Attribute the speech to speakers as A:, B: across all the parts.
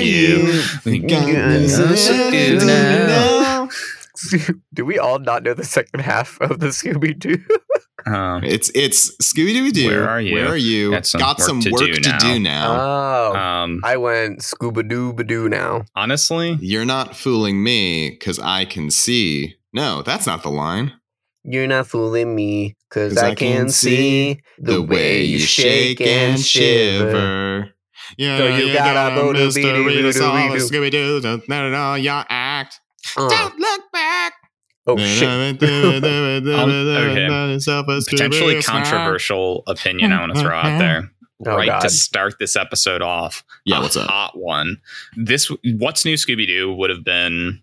A: Scooby Dooby Doo.
B: Where, are you? Got us a now.
C: Do we all not know the second half of the Scooby Doo?
B: Um,
A: It's it's Scooby Dooby Doo.
B: Where are you?
A: Where are you?
B: Got some
A: Got
B: work
A: some
B: to
A: work
B: do
A: to
B: now.
A: do now.
C: Oh,
B: um,
C: I went Scooba Doo Doo now.
B: honestly,
A: You're not fooling me because I can see. No, that's not the line.
C: You're not fooling me,
A: because
C: I, can see the way you shake and shiver.
A: Yeah,
C: So you got a boo-doo,
A: Mr.
C: bee-doo,
A: Read us
C: boo-doo,
A: all the
C: bee-doo.
A: Scooby Doo. Don't know it all your act.
C: Uh,
A: Don't look back.
C: oh shit!
B: potentially controversial opinion I want to throw out there.
C: Oh,
B: right
C: God.
B: to start this episode off.
A: Yeah,
B: a
A: what's up?
B: Hot one. This what's new Scooby Doo would have been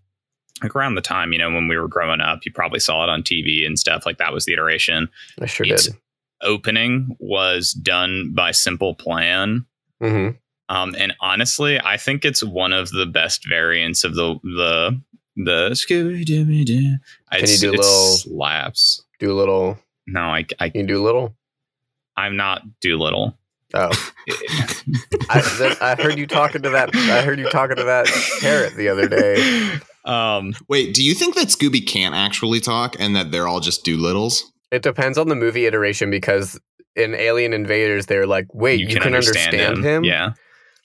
B: like around the time you know when we were growing up. You probably saw it on TV and stuff like that was the iteration.
C: I sure
B: It's-
C: did.
B: Opening was done by Simple Plan.
C: Hmm
B: Um, and honestly, I think it's one of the best variants of the the the Scooby Dooby Doo.
C: Can you do a little-
B: slaps?
C: Do a little.
B: No, I, I
C: You can do a little.
B: I'm not Doolittle.
C: Oh, I, that, I heard you talking to that. I heard you talking to that parrot the other day.
B: um,
A: Wait, do you think that Scooby can't actually talk and that they're all just Doolittles?
C: It depends on the movie iteration because in Alien Invaders, they're like, wait, you, can, understand, him?
B: Yeah.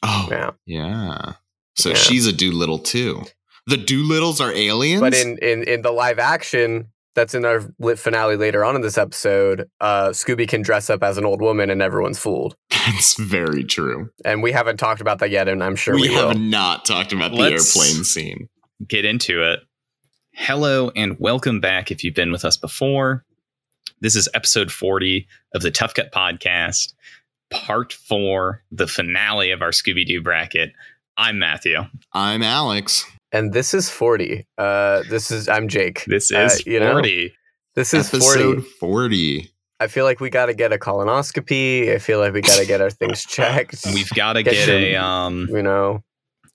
A: Oh,
C: Yeah.
A: yeah. So
C: Yeah.
A: she's a Doolittle too. The Doolittles are aliens?
C: But in, in, in the live action, that's in our lit finale later on in this episode, uh, Scooby can dress up as an old woman and everyone's fooled.
A: That's very true.
C: And we haven't talked about that yet, and I'm sure we,
A: we have
C: will.
A: not talked about the
B: Let's-
A: airplane scene.
B: Get into it. Hello and welcome back if you've been with us before. This is episode 40 of the Tough Cut Podcast, part four, the finale of our Scooby Doo bracket. I'm Matthew.
A: I'm Alex.
C: And this is 40. Uh, this is, I'm Jake.
B: This
C: Uh,
B: is
C: you know,
B: 40.
C: This is
A: Episode
C: 40.
A: 40.
C: I feel like we got to get a colonoscopy. I feel like we got to get our things checked.
B: We've got to
C: Get
B: get
C: your-
B: a um
C: you know,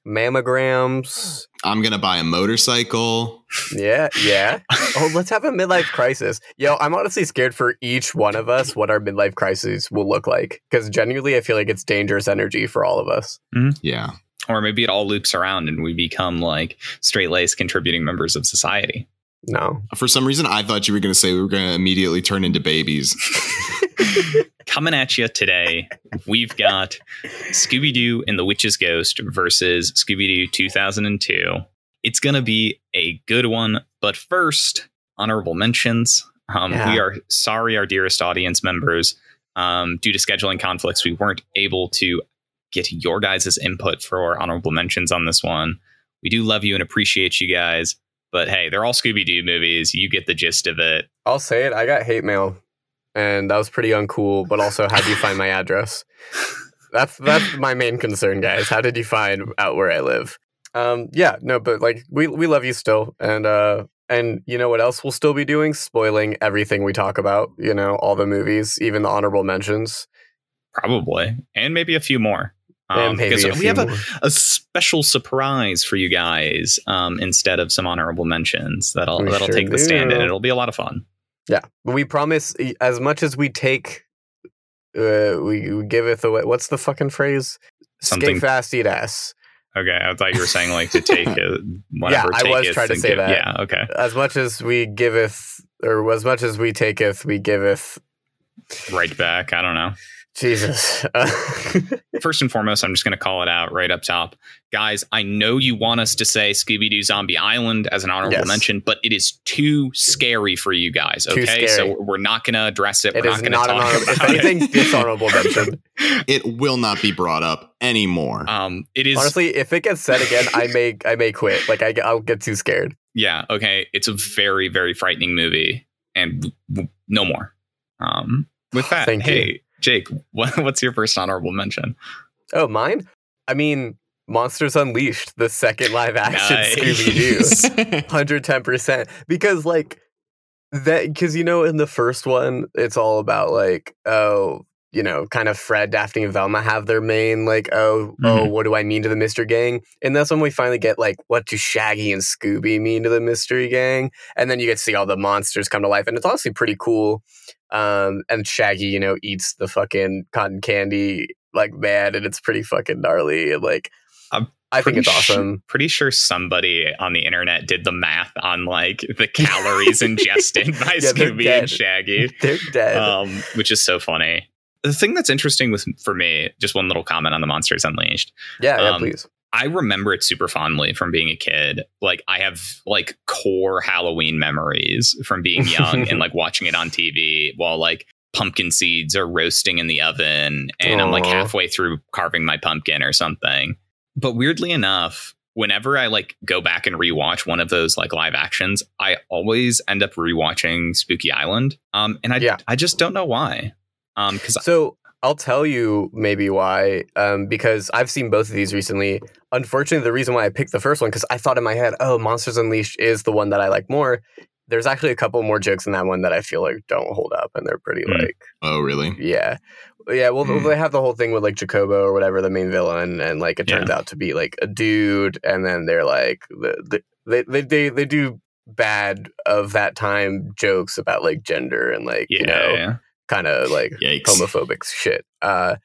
C: mammograms.
A: I'm going to buy a motorcycle.
C: Yeah, yeah. Oh, let's have a midlife crisis. Yo, I'm honestly scared for each one of us what our midlife crisis will look like. Because genuinely, I feel like it's dangerous energy for all of us. Mm-hmm.
A: Yeah.
B: or maybe it all loops around and we become like straight laced contributing members of society.
C: No.
A: For some reason, I thought you were going to say we were going to immediately turn into babies.
B: Coming at you today, we've got Scooby Doo and the Witch's Ghost versus Scooby Doo 2002. It's going to be a good one, but first, honorable mentions. Um,
C: Yeah.
B: We are sorry, our dearest audience members. Um, due to scheduling conflicts, we weren't able to get your guys' input for our honorable mentions on this one. We do love you and appreciate you guys, but hey, they're all Scooby Doo movies. You get the gist of it.
C: I'll say it. I got hate mail, and that was pretty uncool. But also, how do you find my address? That's that's my main concern, guys. How did you find out where I live? Um, yeah, no, but like we we love you still, and uh, and you know what else we'll still be doing? Spoiling everything we talk about. You know, all the movies, even the honorable mentions,
B: Probably, and maybe a few more. Um, because we have a, a special surprise for you guys um, instead of some honorable mentions that'll
C: We
B: that'll
C: sure
B: take the stand
C: and.
B: It'll be a lot of fun.
C: Yeah, but we promise as much as we take, uh, we, we giveth away. What's the fucking phrase?
B: Something-
C: Skate fast, eat ass.
B: Okay, I thought you were saying like to take it. Whatever
C: I was trying to say
B: give-
C: that.
B: Yeah, okay.
C: As much as we giveth, or as much as we taketh, we giveth.
B: Right back. I don't know.
C: Jesus.
B: First and foremost, I'm just going to call it out right up top. Guys, I know you want us to say Scooby Doo Zombie Island as an honorable
C: Yes.
B: mention, but it is too scary for you guys. Okay, so we're not going to address it.
C: it
B: we're
C: is
B: not going to
C: not an
B: talk
C: honorable. If
B: about
C: anything,
B: it.
C: dishonorable mention.
A: It will not be brought up anymore.
B: Um, it is
C: Honestly, if it gets said again, I may, I may quit. Like I, I'll get too scared.
B: yeah okay it's a very very frightening movie and w- w- no more um with that
C: Thank you.
B: Jake what, what's your first honorable mention
C: Oh, mine. I mean, Monsters Unleashed, the second live action
B: Nice.
C: Scooby Doo. hundred ten percent because like that because you know in the first one it's all about like oh you know kind of Fred Daphne and Velma have their main like oh oh
B: Mhm.
C: what do I mean to the Mystery Gang and that's when we finally get like what do Shaggy and Scooby mean to the Mystery Gang and then you get to see all the monsters come to life and it's honestly pretty cool um and Shaggy you know eats the fucking cotton candy like mad, and it's pretty fucking gnarly. And like,
B: I'm
C: I think it's awesome.
B: Pretty sure somebody on the internet did the math on like the calories ingested by
C: Yeah,
B: Scooby and Shaggy.
C: They're dead.
B: um, which is so funny. The thing that's interesting with for me, just one little comment on the Monsters Unleashed.
C: yeah, yeah,
B: um,
C: please.
B: I remember it super fondly from being a kid. Like I have like core Halloween memories from being young and like watching it on TV while like pumpkin seeds are roasting in the oven and I'm like halfway through carving my pumpkin or something. But weirdly enough, whenever I like go back and rewatch one of those like live actions, I always end up rewatching Spooky Island. Um and I
C: Yeah.
B: I just don't know why. Um cuz
C: So I'll tell you maybe why. Um, because I've seen both of these recently. Unfortunately, the reason why I picked the first one because I thought in my head, oh, Monsters Unleashed is the one that I like more. There's actually a couple more jokes in that one that I feel like don't hold up, and they're pretty
B: Hmm.
C: like,
A: Oh, really?
C: yeah, yeah. Well,
A: Hmm.
C: they have the whole thing with like Jacobo or whatever the main villain, and like it
B: Yeah.
C: turns out to be like a dude, and then they're like the, the, they, they they they do bad of that time jokes about like gender and like
B: yeah,
C: you know
B: yeah.
C: Kind of like
A: Yikes.
C: homophobic shit. Uh,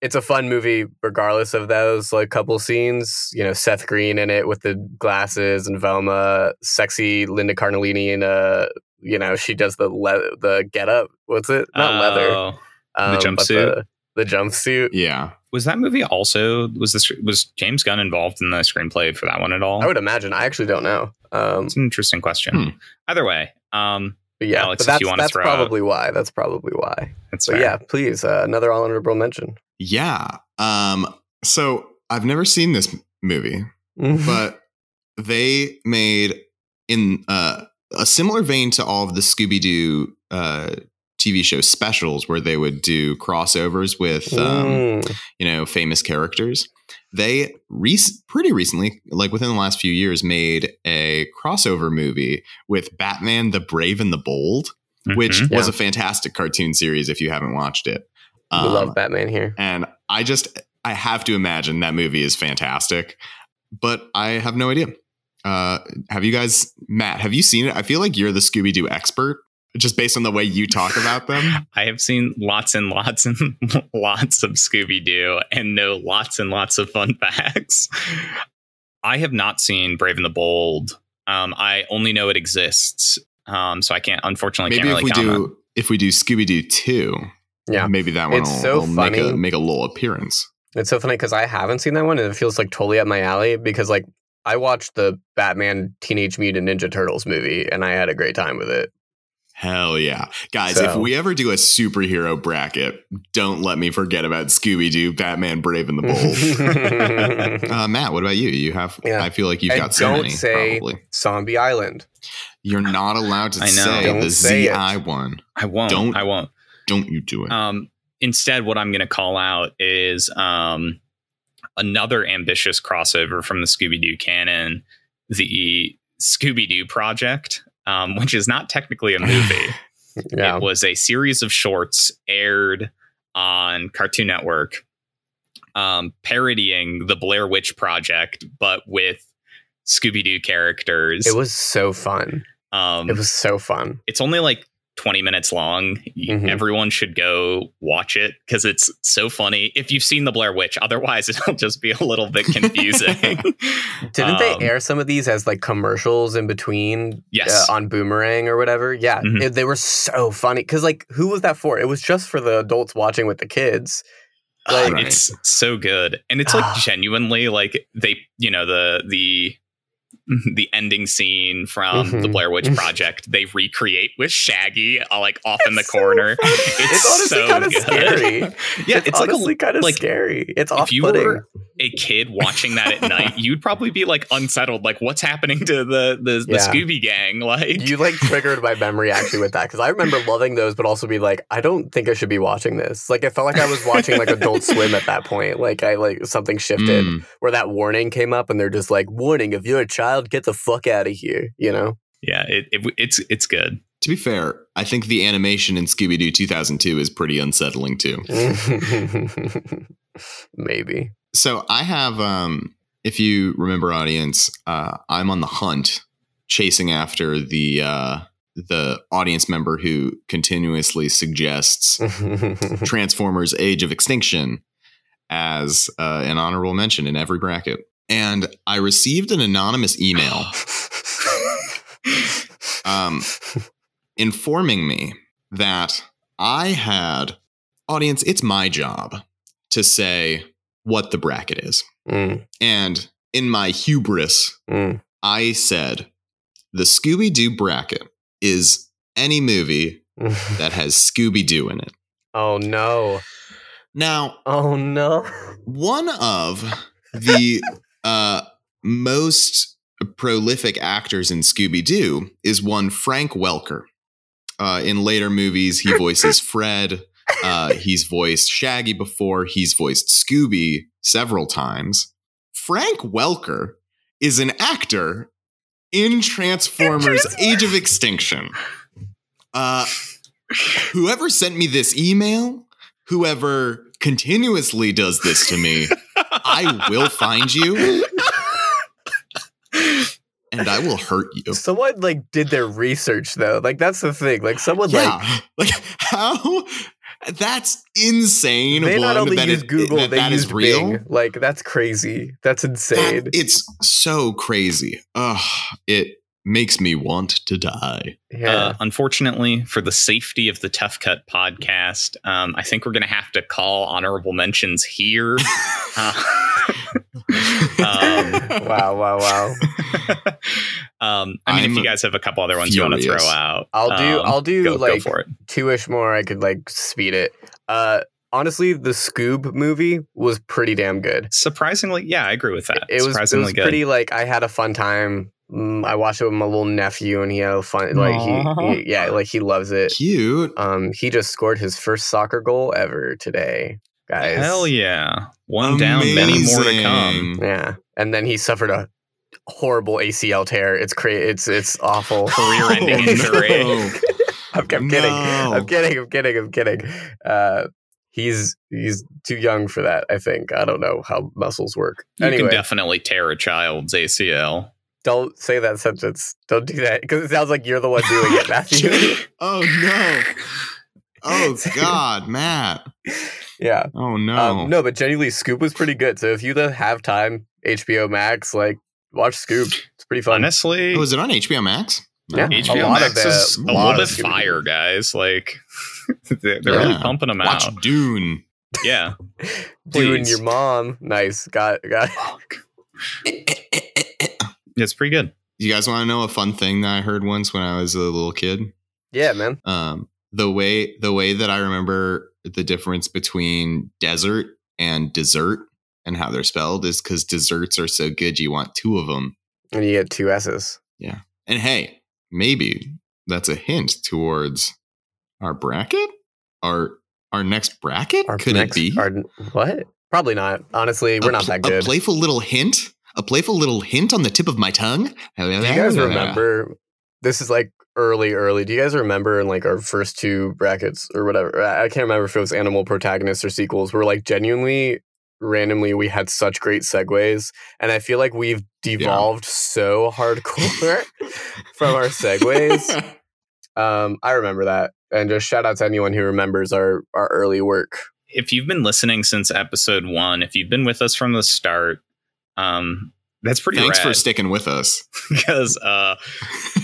C: it's a fun movie, regardless of those like couple scenes. You know, Seth Green in it with the glasses and Velma, sexy Linda Cardellini, and uh, you know, she does the le- the get up. What's it? Not leather.
B: Oh.
C: Um, but
B: jumpsuit?
C: The, the jumpsuit.
A: Yeah.
B: Was that movie also was this was James Gunn involved in the screenplay for that one at all?
C: I would imagine. I actually don't know. Um,
B: It's an interesting question.
A: Hmm.
B: Either way, um,
C: but yeah,
B: Alex,
C: but that's that's probably why. That's probably why.
B: that's
C: But
B: fair.
C: yeah, please, uh, another honorable mention.
A: Yeah. Um, so I've never seen this movie, but they made in uh, a similar vein to all of the Scooby Doo uh, TV show specials, where they would do crossovers with um,
C: Mm.
A: you know famous characters. They rec- pretty recently, like within the last few years, made a crossover movie with Batman: The Brave and the Bold, which
B: Mhm.
A: was
C: Yeah.
A: a fantastic cartoon series. If you haven't watched it,
C: we
A: Um,
C: love Batman here.
A: and I just I have to imagine that movie is fantastic, but I have no idea. Uh, have you guys, Matt? Have you seen it? I feel like you're the Scooby Doo expert, just based on the way you talk about them.
B: I have seen lots and lots and lots of Scooby Doo and know lots and lots of fun facts. I have not seen Brave and the Bold. Um, I only know it exists, um, so I can't. Unfortunately,
A: Maybe
B: can't
A: if
B: really
A: we
B: comment.
A: do if we do Scooby Doo two,
C: Yeah.
A: maybe that one
C: It's
A: will,
C: so
A: will make a
C: funny.
A: make a little appearance.
C: It's so funny because I haven't seen that one, and it feels like totally up my alley. Because like I watched the Batman Teenage Mutant Ninja Turtles movie, and I had a great time with it.
A: Hell yeah, guys! if we ever do a superhero bracket, don't let me forget about Scooby Doo, Batman, Brave and the Bold. uh, Matt, what about you? You have?
C: Yeah.
A: I feel like you've
C: And
A: got so
C: don't
A: many.
C: say-
A: probably
C: Zombie Island.
A: you're not allowed to
B: I know.
A: say
C: Don't
A: the
C: say it.
A: ZI one.
B: I won't.
A: Don't-
B: I won't.
A: Don't you do it?
B: Um, instead, what I'm going to call out is um, another ambitious crossover from the Scooby Doo canon, the Scooby Doo Project, um, which is not technically a movie.
C: Yeah,
B: It was a series of shorts aired on Cartoon Network, um, parodying the Blair Witch Project, but with Scooby Doo characters.
C: it was so fun.
B: um,
C: It was so fun.
B: it's only like 20 minutes long.
C: Mhm.
B: Everyone should go watch it because it's so funny. If you've seen The Blair Witch, otherwise it'll just be a little bit confusing.
C: Didn't
B: Um,
C: they air some of these as like commercials in between
B: Yes.
C: uh, on Boomerang or whatever? Yeah,
B: Mhm.
C: it- they were so funny. Because like, who was that for? It was just for the adults watching with the kids. Like,
A: Right.
B: It's so good, and it's like
C: Ah.
B: genuinely like they, you know, the the the ending scene from the
C: Mhm.
B: Blair Witch Project they recreate with Shaggy uh, like off in the
C: so
B: corner.
C: funny.
B: It's,
C: It's honestly
B: so
C: kinda scary.
B: yeah, it's, like a
C: honestly kind of
B: like,
C: scary. It's
B: if you were a kid watching that at night, you'd probably be like unsettled. Like, what's happening to the the, the
C: Yeah.
B: Scooby Gang? Like,
C: you like triggered my memory actually with that because I remember loving those, but also be like, I don't think I should be watching this. Like, it felt like I was watching like Adult Swim at that point. Like, I like something shifted
A: Mm,
C: where that warning came up, and they're just like, "Warning: If you're a child, get the fuck out of here." You know?
B: yeah, it, it, it's it's good.
A: to be fair, I think the animation in Scooby Doo 2002 is pretty unsettling too.
C: Maybe.
A: So I have, um, if you remember, audience, uh, I'm on the hunt, chasing after the uh, the audience member who continuously suggests Transformers: Age of Extinction, as uh, an honorable mention in every bracket. And I received an anonymous email um, informing me that I had audience. It's my job to say what the bracket is,
C: Mm,
A: and in my hubris,
C: mm.
A: I said the Scooby Doo bracket is any movie that has Scooby Doo in it.
C: oh no!
A: Now,
C: Oh no!
A: one of the uh, most prolific actors in Scooby Doo is one Frank Welker. Uh, in later movies, he voices Fred. Uh, he's voiced Shaggy before. He's voiced Scooby several times. Frank Welker is an actor in Transformers Age of Extinction. Uh, whoever sent me this email, whoever continuously does this to me, I will find you and I will hurt you.
C: Someone like did their research though. Like that's the thing. Like someone like
A: yeah. Like, how? That's insane.
C: they not only use
A: it- eh,
C: Google,
A: that
C: they
A: that
C: use
A: is real.
C: Bing. Like that's crazy. That's insane.
A: That- it's so crazy. Ugh, it makes me want to die.
C: yeah.
B: Uh, unfortunately, for the safety of the Tough Cut podcast, um, I think we're going to have to call honorable mentions here. Uh, um,
C: wow! Wow! Wow!
B: um, I mean, if
A: I'm
B: you guys have a couple other ones you want to throw out,
C: I'll do.
B: um,
C: I'll do
B: go, go
C: like
B: for
C: two-ish more. I could like speed it. Uh, honestly, the Scoob movie was pretty damn good.
B: Surprisingly, yeah, I agree with that.
C: It was. It
B: surprisingly
C: was
B: good.
C: pretty like I had a fun time. Mm, I watched it with my little nephew, and he had a fun. Like he, he, yeah, like he loves it.
A: Cute.
C: Um, he just scored his first soccer goal ever today, guys.
B: Hell yeah! One down, many more to come.
C: Yeah, and then he suffered a horrible ACL tear. It's cra- It's it's awful.
B: Career-ending injury.
A: No.
C: I'm, I'm kidding. I'm kidding. I'm kidding. I'm kidding. Uh, he's he's too young for that. I think. I don't know how muscles work.
B: You
C: anyway,
B: can definitely tear a child's ACL.
C: Don't say that sentence. Don't do that because it sounds like you're the one doing it, Matthew.
A: oh no. Oh God, Matt.
C: yeah.
A: Oh no.
C: Um, no, but genuinely, Scoob was pretty good. So if you have time, HBO Max, like watch Scoob. It's pretty fun.
B: Honestly,
A: Oh, is it on HBO Max?
C: Yeah.
A: No.
C: A
B: HBO Max
C: of
B: is a
C: a
B: little
C: lot
B: bit
C: of
B: fire, guys. Like they're, they're really pumping them
A: Watch
B: out.
A: Watch Dune.
B: Yeah,
C: Doing
B: please.
C: your mom. Nice. Got got.
B: It's pretty good.
A: You guys want to know a fun thing that I heard once when I was a little kid?
C: Yeah, man.
A: Um, the way the way that I remember the difference between desert and dessert and how they're spelled is because desserts are so good you want two of them.
C: And you get two S's.
A: Yeah, and hey, maybe that's a hint towards our bracket, our our next bracket.
C: Our
A: Could
C: next-
A: it be
C: our- what? Probably not. Honestly, we're
A: A
C: not
A: pl-
C: that good.
A: A playful little hint, a playful little hint on the tip of my tongue.
C: Do you guys remember? This is like early, early. Do you guys remember in like our first two brackets or whatever? I I can't remember if it was animal protagonists or sequels. We're like genuinely, randomly, we had such great segues, and I feel like we've devolved so hardcore from our segues. Um, I remember that, and just shout out to anyone who remembers our our early work.
B: If you've been listening since episode one, if you've been with us from the start, um, that's pretty
A: Thanks for sticking with us.
B: because uh,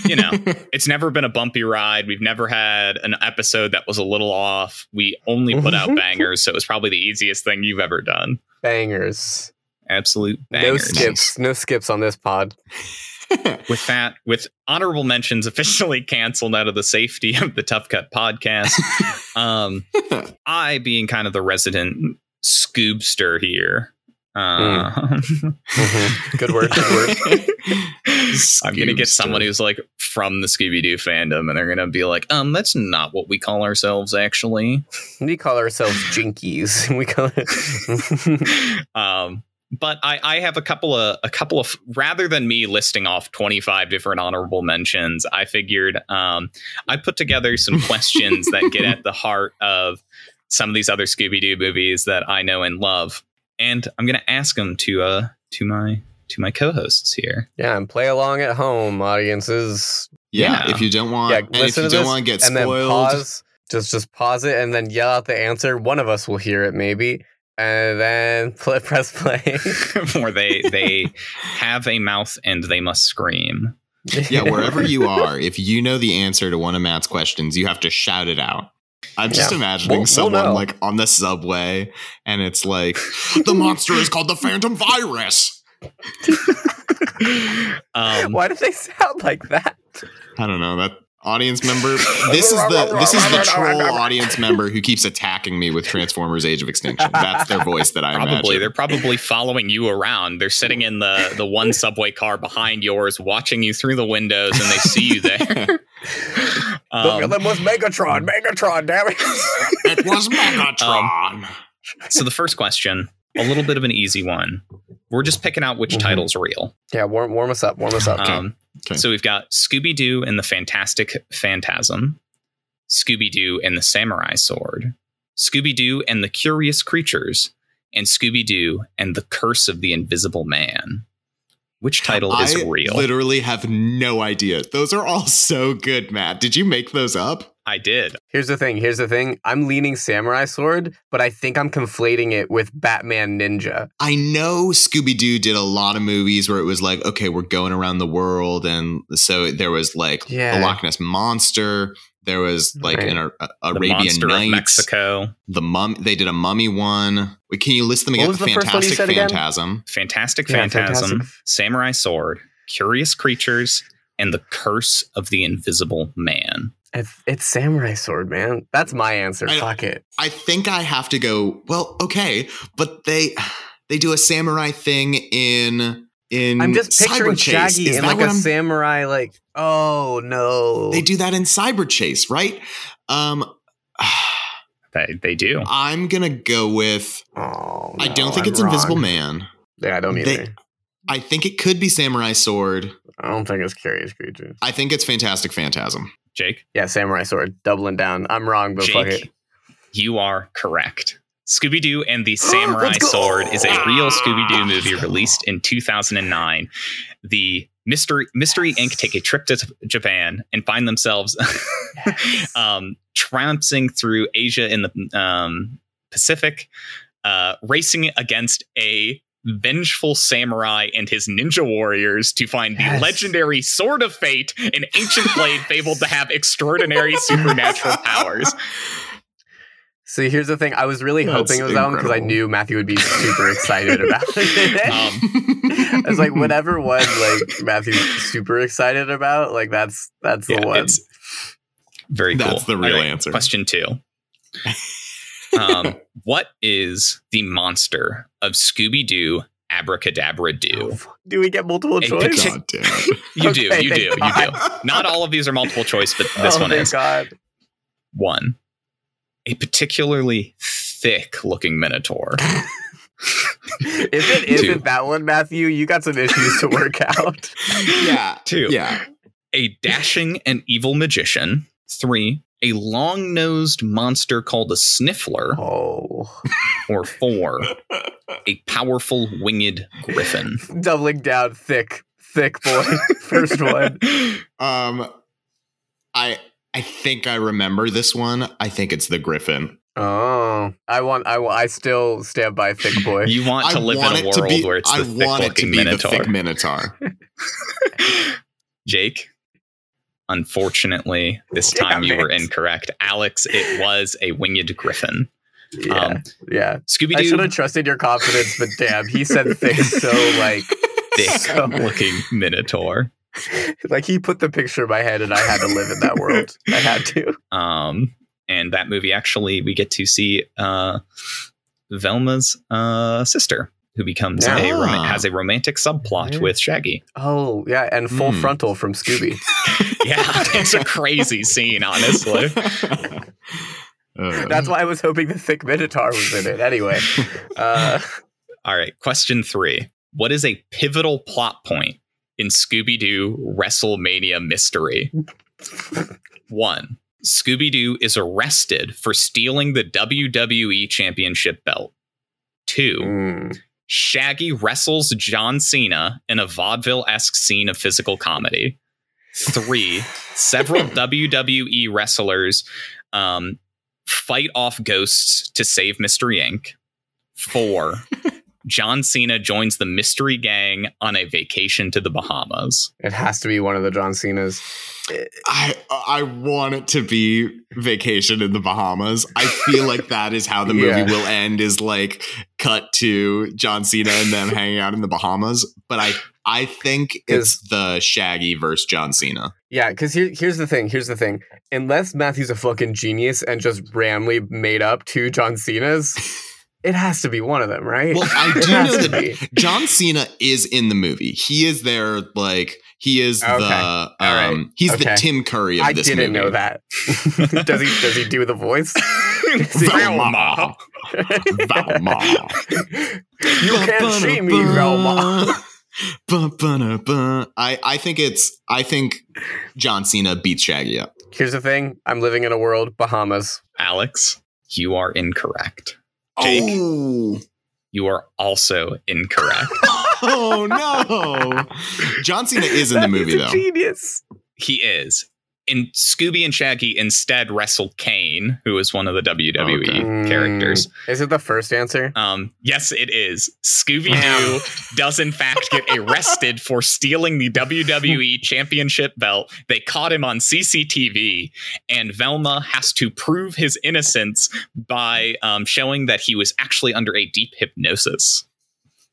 B: you know it's never been a bumpy ride. We've never had an episode that was a little off. We only put out bangers, so it was probably the easiest thing you've ever done.
C: Bangers,
B: Absolute
C: no skips, no skips on this pod.
B: with that, with honorable mentions officially canceled out of the safety of the Tough Cut podcast, um, I being kind of the resident scoobster here. Uh,
C: Mhm. Good word, good word.
B: I'm gonna get someone who's like from the Scooby Doo fandom, and they're gonna be like, "Um, that's not what we call ourselves, actually."
C: We call ourselves jinkies. We call it.
B: um, but I, I have a couple of a couple of rather than me listing off 25 different honorable mentions, I figured um, I put together some questions that get at the heart of some of these other Scooby Doo movies that I know and love, and I'm going to ask them to uh to my to my co-hosts here.
C: yeah, and play along at home, audiences,
A: yeah,
B: Yeah.
A: if you don't want,
C: Yeah,
A: and if
C: listen
A: you
C: to
A: don't
C: this
A: want to get
C: and then
A: spoiled,
C: pause. Just just pause it and then yell out the answer. One of us will hear it, maybe, and then play, press play.
B: where they they have a mouth and they must scream.
A: yeah, wherever you are, if you know the answer to one of Matt's questions, you have to shout it out. I'm just
C: Yeah.
A: imagining
C: We'll- we'll
A: someone like on the subway and it's like, the monster is called the Phantom Virus.
B: Um,
C: Why do they sound like that?
A: I don't know that audience member. This is the this is the troll audience member who keeps attacking me with Transformers: Age of Extinction. That's their voice that I
B: probably
A: imagine.
B: they're probably following you around. They're sitting in the the one subway car behind yours, watching you through the windows, and they see you there. Um,
C: them was Megatron, Megatron, damn it!
A: it was Megatron.
B: so the first question, a little bit of an easy one. We're just picking out which
C: Mhm.
B: title's real.
C: yeah, warm, warm us up, warm us up.
B: Um,
A: Okay.
B: So we've got Scooby Doo and the Fantastic Phantasm, Scooby Doo and the Samurai Sword, Scooby Doo and the Curious Creatures, and Scooby Doo and the Curse of the Invisible Man. Which title is real?
A: I
B: real?
A: literally have no idea. Those are all so good, Matt. Did you make those up?
B: I did.
C: Here's the thing. Here's the thing. I'm leaning Samurai Sword, but I think I'm conflating it with Batman Ninja.
A: I know Scooby Doo did a lot of movies where it was like, okay, we're going around the world, and so there was like
C: Yeah.
A: the Loch Ness monster. There was like
C: Right.
A: an Ar- uh,
B: The
A: Arabian Nights.
B: Mexico,
A: The mum. They did a mummy one. Wait, Can you list them
C: What
A: again?
C: was the first one you
A: Fantastic
C: said again?
A: Phantasm.
B: Fantastic
C: Yeah,
B: Phantasm,
C: Fantastic.
B: Samurai Sword, Curious Creatures, and the Curse of the Invisible Man.
C: It's, it's Samurai Sword, man. That's my answer.
A: I-
C: Fuck it.
A: I think I have to go. Well, okay, but they they do a samurai thing in in.
C: I'm just picturing
A: Cyber Chase.
C: Shaggy
A: Is
C: in like
A: what
C: a
A: I'm-
C: samurai, like, oh no.
A: They do that in Cyber Chase, right? Um,
B: They, they do.
A: I'm gonna go with.
C: Oh,
A: I don't think
C: I'm
A: it's Invisible. Man.
C: Yeah, I don't
A: They-
C: either.
A: I think it could be Samurai Sword.
C: I don't think it's Curious Creatures.
A: I think it's Fantastic Phantasm.
B: Jake?
C: Yeah, Samurai Sword. Doubling down. I'm wrong, but fuck it.
B: You are correct. Scooby Doo and the Samurai Sword is a real Scooby Doo movie released in 2009. The Mystery Mystery Inc. take a trip to Japan and find themselves um, tramping through Asia in the um, Pacific, uh, racing against a vengeful samurai and his ninja warriors to find the legendary Sword of Fate, an ancient blade fabled to have extraordinary supernatural powers.
C: See, here's the thing. I was really
A: That's
C: hoping it was that one because I knew Matthew would be super excited about it.
B: Um,
C: I was like, whatever one like Matthew's super excited about, like that's that's the one.
B: it's very cool.
A: That's the real
B: All right,
A: answer.
B: Question two. um, what is the monster of Scooby Doo Abracadabra Doo?
C: Do we get multiple
B: A
C: choice?
B: partic-
A: God damn it.
B: You do,
C: Okay,
B: you do, you do. Not all of these are multiple choice, but this
C: oh,
B: one
C: thank
B: is.
C: God.
B: One, a particularly thick looking minotaur.
C: If it
B: Two.
C: isn't that one, Matthew, you got some issues to work out.
A: Yeah.
B: Two,
A: Yeah.
B: a dashing and evil magician. Three, a long nosed monster called a sniffler.
C: Oh,
B: Or four, a powerful winged griffin.
C: doubling down, thick, thick boy. First one.
A: Um, I I think I remember this one. I think it's the Griffin.
C: Oh, I want. I. I still stand by thick boy.
B: You want to
A: I
B: live
A: want
B: in a
A: it to
B: world
A: be.
B: where it's
A: I
B: the thick
A: want it to
B: looking
A: be the
B: minotaur.
A: thick Minotaur.
B: Jake, unfortunately, this
C: Damn
B: time you were
C: it.
B: incorrect. Alex, it was a winged griffin.
C: yeah,
B: Um,
C: yeah.
B: Scooby
C: I should have trusted your confidence, but damn, he said thick so like,
B: thick
C: so-
B: looking minotaur.
C: like he put the picture in my head, and I had to live in that world. I had to.
B: Um, and that movie actually, we get to see uh, Velma's uh, sister, who becomes a rom- has a romantic subplot
C: Yeah.
B: with Shaggy.
C: Oh yeah, and full
A: Hmm.
C: frontal from Scooby.
B: Yeah, it's a crazy scene, honestly.
A: Uh,
C: That's why I was hoping the thick minotaur was in it. Anyway, uh,
B: All right, question three. What is a pivotal plot point in Scooby Doo WrestleMania Mystery? One, Scooby Doo is arrested for stealing the WWE Championship belt. Two,
C: mm,
B: Shaggy wrestles John Cena in a vaudeville esque scene of physical comedy. Three, several WWE wrestlers um, fight off ghosts to save Mystery Inc. Four. John Cena joins the mystery gang on a vacation to the Bahamas.
C: It has to be one of the John Cena's.
A: I I want it to be vacation in the Bahamas. I feel like that is how the movie
C: Yeah.
A: will end. Is like cut to John Cena and them hanging out in the Bahamas. But I I think it's the Shaggy versus John Cena.
C: Yeah, because here, here's the thing. Here's the thing. Unless Matthew's a fucking genius and just randomly made up two John Cena's, it has to be one of them, right?
A: Well, I do know that
C: be.
A: John Cena is in the movie. He is there, like he is
C: Okay.
A: the um,
C: right.
A: he's the Tim Curry of
C: I
A: this movie.
C: I didn't know that. does he? Does he do the voice? Does he-
A: Velma. Velma.
C: you can't see me, Velma.
A: I, I think it's I think John Cena beats Shaggy up.
C: Here's the thing. I'm living in a world Bahamas.
B: Alex, you are incorrect. Jake?
A: Oh,
B: You are also incorrect.
A: oh no! John Cena is in the movie though.
C: Genius.
B: he is. In Scooby and Shaggy instead wrestle Kane, who is one of the WWE
A: Okay.
B: Characters.
C: Is it the first answer?
B: Um, yes, it is. Scooby Doo does in fact get arrested for stealing the WWE Championship belt. They caught him on CCTV, and Velma has to prove his innocence by um, showing that he was actually under a deep hypnosis.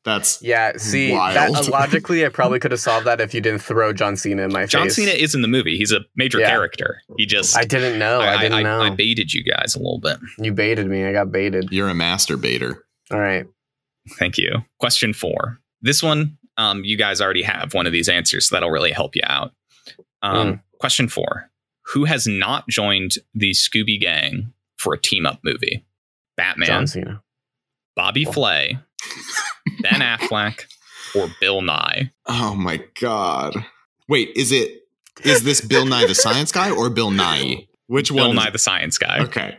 A: That's
C: Yeah. See,
A: Wild.
C: that, logically, I probably could have solved that if you didn't throw John Cena in my
B: John
C: face.
B: John Cena is in the movie. He's a major
C: Yeah.
B: character. He just
C: I didn't know. I, didn't
B: I,
C: know.
B: I baited you guys a little bit.
C: you baited me. I got baited.
A: you're a masturbator.
C: All right.
B: Thank you. Question four. This one, um, you guys already have one of these answers, so that'll really help you out. Um, Question four. Who has not joined the Scooby Gang for a team up movie? Batman,
C: John Cena.
B: Bobby Flay, Ben Affleck, or Bill Nye?
A: Oh my god! Wait, is it is this Bill Nye the Science Guy or Bill Nye? Which
B: Bill
A: one?
B: Bill Nye the Science Guy.
A: Okay.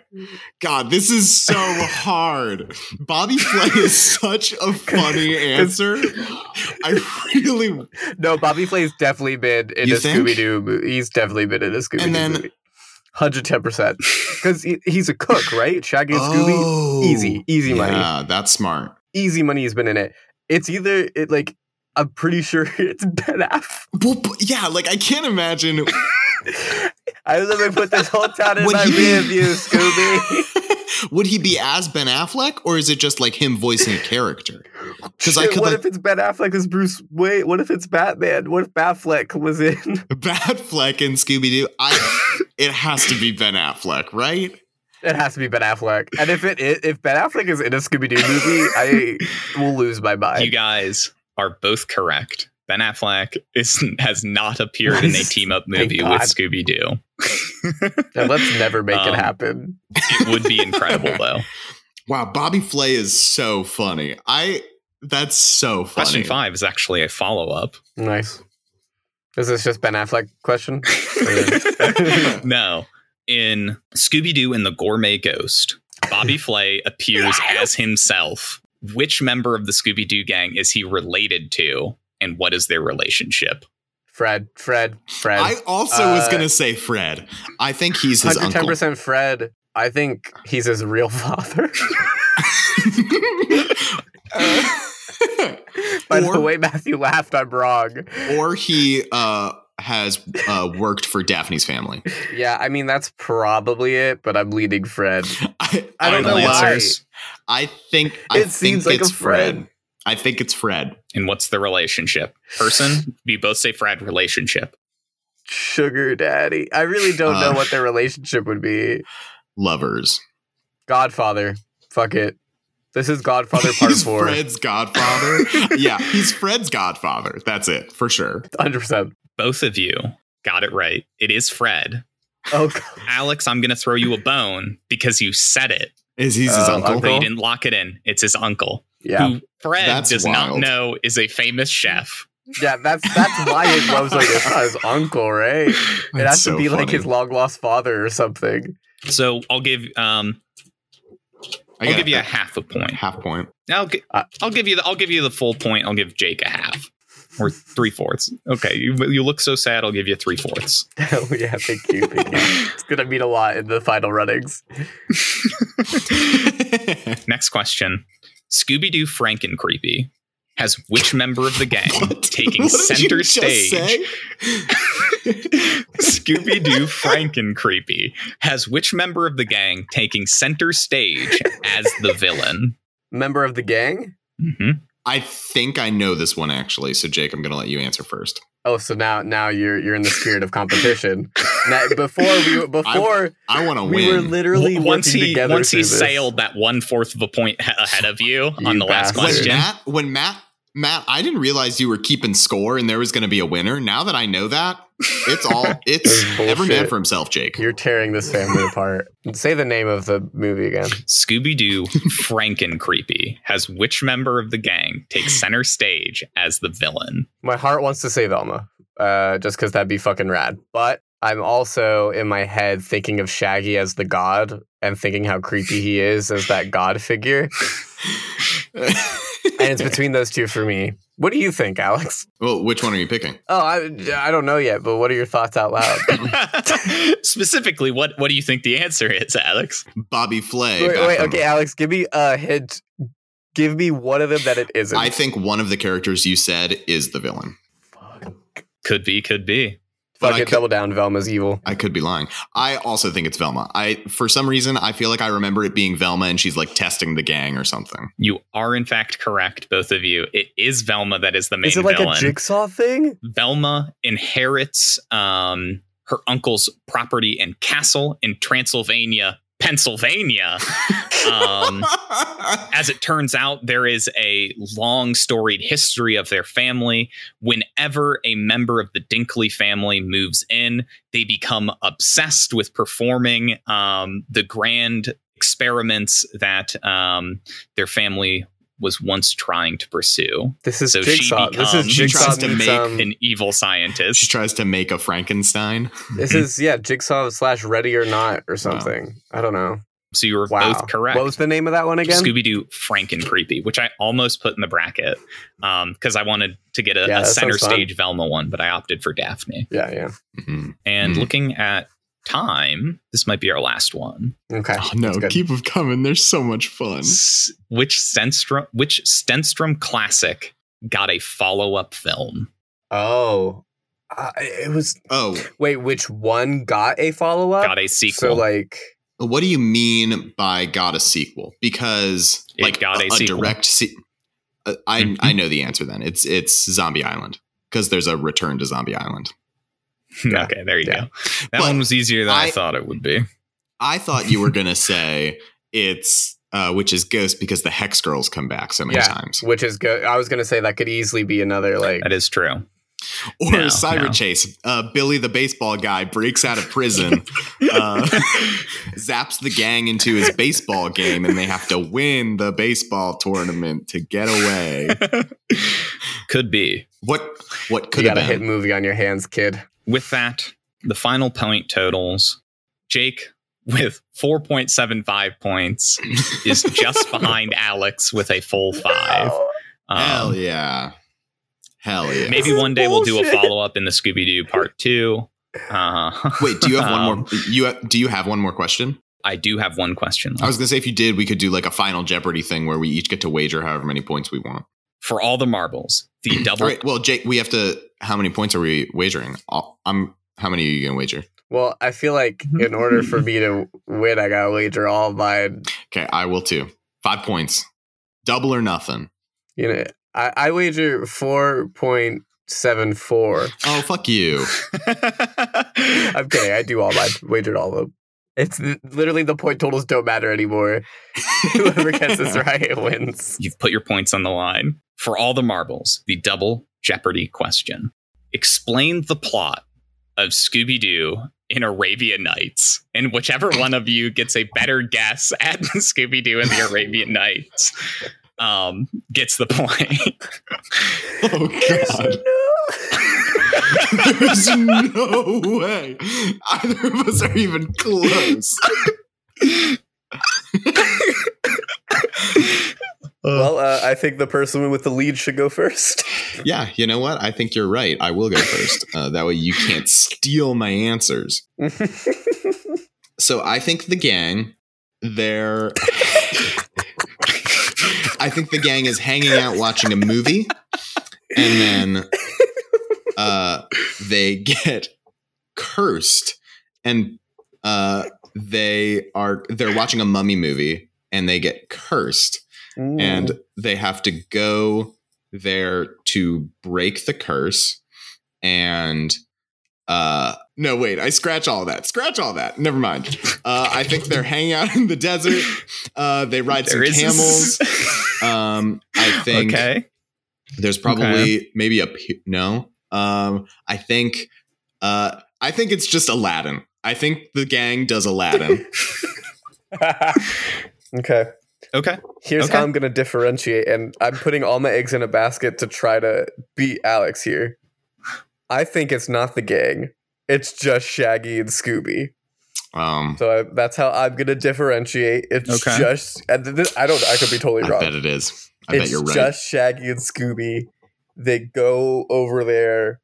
A: God, this is so hard. Bobby Flay is such a funny answer. I really
C: No, Bobby Flay's definitely been in
A: You
C: a? Scooby Doo movie. He's definitely been in a Scooby Doo
A: then-
C: movie. 110%. Because he, he's a cook, right? Shaggy and Scooby.
A: Oh,
C: Easy, easy money.
A: Yeah, that's smart.
C: Easy money has been in it. It's either, it like, I'm pretty sure it's Ben Affleck.
A: Well, yeah, like I can't imagine.
C: I let me put this whole town in
A: Would
C: my
A: he
C: view, Scooby.
A: Would he be as Ben Affleck, or is it just like him voicing a character? 'Cause I could,
C: what
A: like-
C: if it's Ben Affleck as Bruce Wayne? What if it's Batman? What if Batfleck was in?
A: Batfleck and Scooby Doo. I. It has to be Ben Affleck, right?
C: It has to be Ben Affleck. And if it is, if Ben Affleck is in a Scooby Doo movie, I will lose my mind.
B: You guys are both correct. Ben Affleck is has not appeared in a team up movie with Scooby Doo.
C: And let's never make it
B: Um,
C: happen.
B: it would be incredible though.
A: Wow, Bobby Flay is so funny. I. That's so funny.
B: Question five is actually a follow up.
C: Nice. Is this just Ben Affleck question?
B: no. In Scooby Doo and the Gourmet Ghost, Bobby Flay appears as himself. Which member of the Scooby Doo gang is he related to, and what is their relationship?
C: Fred, Fred, Fred.
A: I also was
C: Uh,
A: gonna say Fred. I think he's his uncle.
C: 110% Fred. I think he's his real father. By the way Matthew laughed, I'm wrong.
A: or he uh, has uh, worked for Daphne's family.
C: Yeah, I mean that's probably it, but I'm leading Fred.
A: I,
C: I don't
B: Final
C: know why.
A: I think I
C: It
A: think
C: seems like a
A: it's Fred.
C: Fred.
A: I think it's Fred.
B: And what's the relationship? Person? we both say Fred relationship.
C: Sugar daddy. I really don't know
A: Uh.
C: what their relationship would be.
A: Lovers.
C: Godfather. Fuck it. This is Godfather Part
A: he's
C: 4.
A: Fred's godfather. yeah, he's Fred's godfather. That's it for sure.
C: 100%.
B: Both of you got it right. It is Fred.
C: Oh, God.
B: Alex, I'm going to throw you a bone because you said it,
A: Is he's his
C: Uh,
A: uncle?
B: but you didn't lock it in. It's his uncle,
C: yeah.
B: who Fred
A: That's
B: does not know is a famous chef.
C: Yeah, that's that's why it was like it's not his uncle, right? It
A: That's
C: has to
A: so
C: be like his long lost father or something.
B: So I'll give um
A: I
B: I'll give you a half a point.
A: half point.
B: I'll gi-
C: Uh,
B: I'll give you the I'll give you the full point. I'll give Jake a half or three fourths. Okay, you you look so sad. I'll give you three fourths.
C: oh yeah, thank you, thank you. It's gonna mean a lot in the final runnings.
B: Next question. Scooby Doo Franken Creepy has which member of the gang
A: What?
B: taking
A: What did you
B: center
A: just
B: stage?
A: say?
B: Scooby Doo Franken Creepy has which member of the gang taking center stage as the villain?
C: Member of the gang?
B: hmm
A: I think I know this one actually. So Jake, I'm going to let you answer first.
C: Oh, so now now you're you're in the spirit of competition. now, before we before
A: I want to win
C: we were literally
B: W- once he
C: together
B: once he
C: this.
B: sailed that one fourth of a point he- ahead of you on
C: You
B: the last
C: bastard.
A: when
B: question.
A: Matt, when Matt, Matt, I didn't realize you were keeping score and there was going to be a winner. Now that I know that, it's all it's
C: That's
A: every man for himself, Jake.
C: You're tearing this family apart. Say the name of the movie again.
B: Scooby Doo Franken Creepy has which member of the gang take center stage as the villain?
C: My heart wants to say Velma, uh, just because that'd be fucking rad. But I'm also in my head thinking of Shaggy as the god and thinking how creepy he is as that god figure. And it's between those two for me. What do you think, Alex?
A: well, which one are you picking?
C: Oh, I, I don't know yet, but what are your thoughts out loud?
B: Specifically, what what do you think the answer is, Alex?
A: Bobby Flay.
C: wait,
A: back
C: wait,
A: from-
C: okay, Alex, give me a hint. Give me one of them that it isn't.
A: I think one of the characters you said is the villain.
B: Could be, could be.
A: But
C: Fuck
A: I
C: it,
A: could-
C: double down. Velma's evil.
A: I could be lying. I also think it's Velma. I for some reason I feel like I remember it being Velma and she's like testing the gang or something.
B: You are in fact correct, both of you. It is Velma that is the main
C: Is it like
B: villain.
C: a jigsaw thing?
B: Velma inherits um, her uncle's property and castle in Transylvania, Pennsylvania. Um, as it turns out, there is a long storied history of their family. Whenever a member of the Dinkley family moves in, they become obsessed with performing um, the grand experiments that um, their family was once trying to pursue.
C: This is
B: So she
C: jigsaw. This is
B: becomes- She
C: jigsaw
A: tries to make
C: um,
B: An evil scientist.
A: she tries to make a Frankenstein.
C: This is yeah, jigsaw slash ready or not or something. I don't know.
B: So you were
C: Wow.
B: both correct.
C: What was the name of that one again?
B: Scooby Doo Franken Creepy, which I almost put in the bracket because I wanted to get a,
C: Yeah,
B: a center
C: sounds fun.
B: stage Velma one, but I opted for Daphne.
C: Yeah, yeah.
A: Mhm.
B: And
A: Mhm.
B: looking at time, this might be our last one.
C: Okay.
A: Oh, no, keep them coming. They're so much fun.
B: S- which Stenstrom, which Stenstrom classic got a follow up film?
C: Oh, uh, it was.
A: Oh,
C: Wait, which one got a follow up?
B: Got a sequel.
C: So like,
A: what do you mean by got a sequel? Because
B: It
A: like
B: got a sequel.
A: direct se- uh, I. I know the answer. Then it's it's Zombie Island because there's a return to Zombie Island.
C: Yeah.
B: okay, there you
C: Yeah.
B: go. That
A: But
B: one was easier than I,
A: I-
B: thought it would be.
A: I thought you were gonna say it's uh, Witch's Ghost because the Hex Girls come back so many
C: Yeah.
A: times,
C: which is good. I was gonna say that could easily be another like.
B: That is true.
A: or
B: No,
A: Cyber
B: no.
A: Chase. Uh, Billy the baseball guy breaks out of prison, uh, zaps the gang into his baseball game, and they have to win the baseball tournament to get away.
B: Could be.
A: What what
C: you
A: could
C: got
A: have
C: a hit movie on your hands, kid.
B: With that, the final point totals Jake with 4.75 points is just behind Alex with a full five. Um,
A: Hell yeah. Hell yeah.
B: Maybe
C: This
B: one day we'll do a follow up in the Scooby Doo part two. Uh,
A: Wait, do you have one
B: um,
A: more? You have, do you have one more question?
B: I do have one question.
A: I was gonna say if you did, we could do like a final Jeopardy thing where we each get to wager however many points we want.
B: For all the marbles, the double.
A: All right. Well, Jake, we have to. How many points are we wagering? I'll- I'm. How many are you gonna wager?
C: Well, I feel like mhm. in order for me to win, I gotta wager all mine.
A: Okay, I will too. Five points. Double or nothing.
C: You know, I, I wager four point seven four.
A: Oh fuck you.
C: I'm kidding. I do all mine. Wagered all of them. It's literally the point totals don't matter anymore. Whoever gets this right wins.
B: You've put your points on the line. For all the marbles, the double Jeopardy question. Explain the plot of Scooby Doo in Arabian Nights. And whichever one of you gets a better guess at Scooby Doo and the Arabian Nights um, gets the point.
A: Oh god. There's no way either of us are even close.
C: well, uh, I think the person with the lead should go first.
A: Yeah, you know what? I think you're right. I will go first. Uh, that way you can't steal my answers. So I think the gang, they're. I think the gang is hanging out watching a movie, and then uh, they get cursed, and uh, they are they're watching a mummy movie, and they get cursed,
C: Mm.
A: and they have to go there to break the curse, and uh no wait i scratch all that scratch all that never mind. Uh i think they're hanging out in the desert. Uh they ride some
B: There is
A: camels. um i think
B: okay.
A: there's probably maybe a p- no um i think uh i think it's just aladdin i think the gang does aladdin
C: okay.
B: Okay.
C: Here's
B: Okay.
C: how I'm going to differentiate, and I'm putting all my eggs in a basket to try to beat Alex here. I think it's not the gang. It's just Shaggy and Scooby.
A: um
C: So I, that's how I'm going to differentiate. It's
B: Okay.
C: just, and I don't, I could be totally
A: i
C: wrong.
A: bet it is i bet
C: it's
A: you're right
C: just Shaggy and Scooby. They go over there.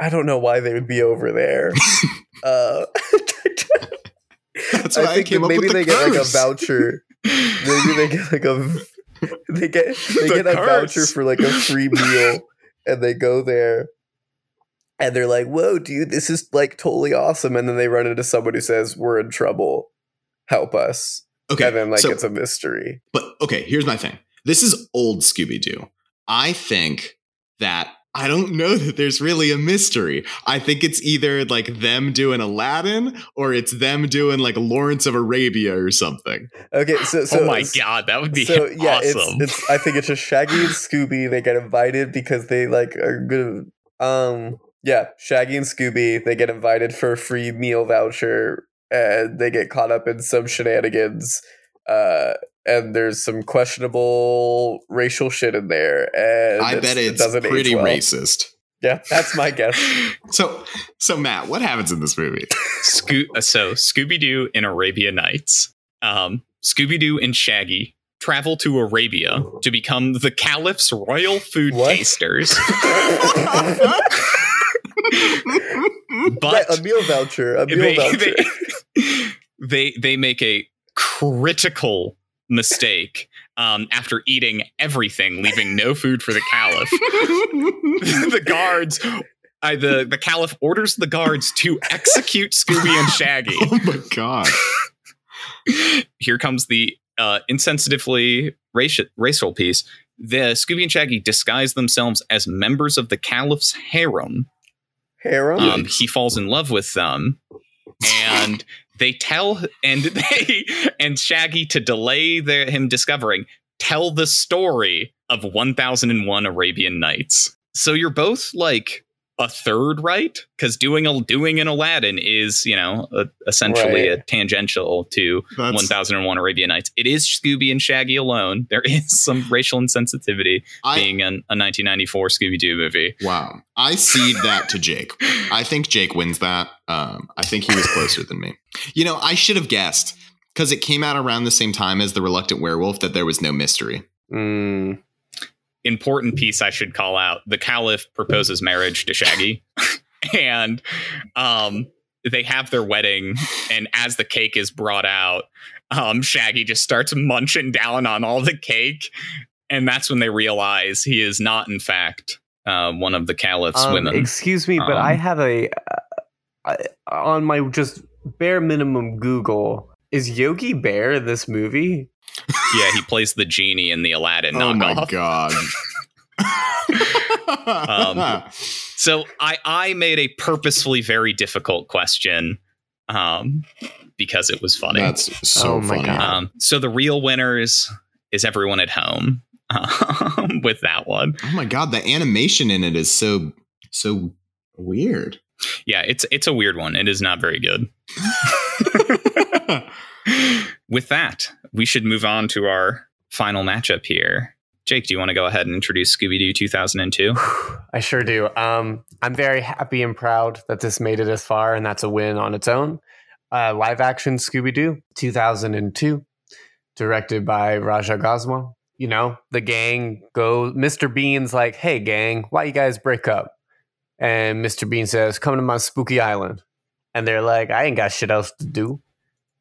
C: I don't know why they would be over there. uh,
A: that's why i,
C: think
A: came
C: that
A: up
C: maybe
A: with the
C: they get like a voucher. Maybe they get like a they get they
A: The
C: get a voucher for like a free meal, and they go there, and they're like, "Whoa, dude, this is like totally awesome!" And then they run into someone who says, "We're in trouble, help us,"
A: okay
C: and then like
A: so,
C: it's a mystery.
A: But okay, here's my thing. This is old Scooby Doo. I think that I don't know that there's really a mystery. I think it's either like them doing Aladdin or it's them doing like Lawrence of Arabia or something.
C: Okay, so so
B: oh my god, that would be
C: so yeah,
B: awesome.
C: it's it's. I think it's just Shaggy and Scooby. They get invited because they like are good. Um, yeah, Shaggy and Scooby. They get invited for a free meal voucher, and they get caught up in some shenanigans. Uh, and there's some questionable racial shit in there, and
A: I bet
C: it
A: it's
C: doesn't
A: pretty
C: well.
A: racist.
C: Yeah, that's my guess.
A: So, so Matt, what happens in this movie?
B: Scoo- uh, so Scooby Doo in Arabian Nights. Um, Scooby Doo and Shaggy travel to Arabia to become the Caliph's royal food
C: What?
B: tasters.
C: Right,
B: But
C: a meal voucher. A meal
B: they,
C: voucher.
B: they, they they make a critical mistake um, after eating everything, leaving no food for the Caliph. the guards. I, the the Caliph orders the guards to execute Scooby and Shaggy.
A: oh my god!
B: Here comes the uh, insensitively racial, racial piece. The Scooby and Shaggy disguise themselves as members of the Caliph's harem.
C: Harem.
B: Um, he falls in love with them, and they tell and they and Shaggy to delay their, him discovering tell the story of 1001 Arabian Nights. So you're both like a third right because doing a doing an Aladdin is you know a, essentially
C: Right.
B: a tangential to
A: That's
B: 1001 Arabian Nights. It is Scooby and Shaggy alone. There is some racial insensitivity
A: I,
B: being an, a 1994 Scooby Doo movie.
A: wow. I cede that to Jake. I think Jake wins that. Um, I think he was closer than me. You know, I should have guessed because it came out around the same time as the Reluctant Werewolf that there was no mystery.
C: Mm.
B: Important piece I should call out. The Caliph proposes marriage to Shaggy, and um, they have their wedding. And as the cake is brought out, um, Shaggy just starts munching down on all the cake, and that's when they realize he is not, in fact, uh, one of the Caliph's
D: Um,
B: women.
D: Excuse me, but I
B: Um,
D: have a uh, on my just bare minimum Google. Is Yogi Bear in this movie?
B: Yeah, he plays the genie in the Aladdin
A: oh my god.
B: Um, So I I made a purposefully very difficult question, um, because it was funny.
A: That's so
D: Oh my
A: funny.
D: God.
B: Um, so the real winners is everyone at home um, with that one.
A: Oh my god, the animation in it is so so weird.
B: Yeah, it's it's a weird one. It is not very good. With that, we should move on to our final matchup here. Jake, do you want to go ahead and introduce Scooby Doo 2002?
D: I sure do. Um, I'm very happy and proud that this made it as far, and that's a win on its own. Uh, live action Scooby Doo, 2002, directed by Raja Gosnell. You know, the gang go. Mr. Bean's like, "Hey, gang, why you guys break up?" And Mr. Bean says, "Come to my spooky island." And they're like, "I ain't got shit else to do."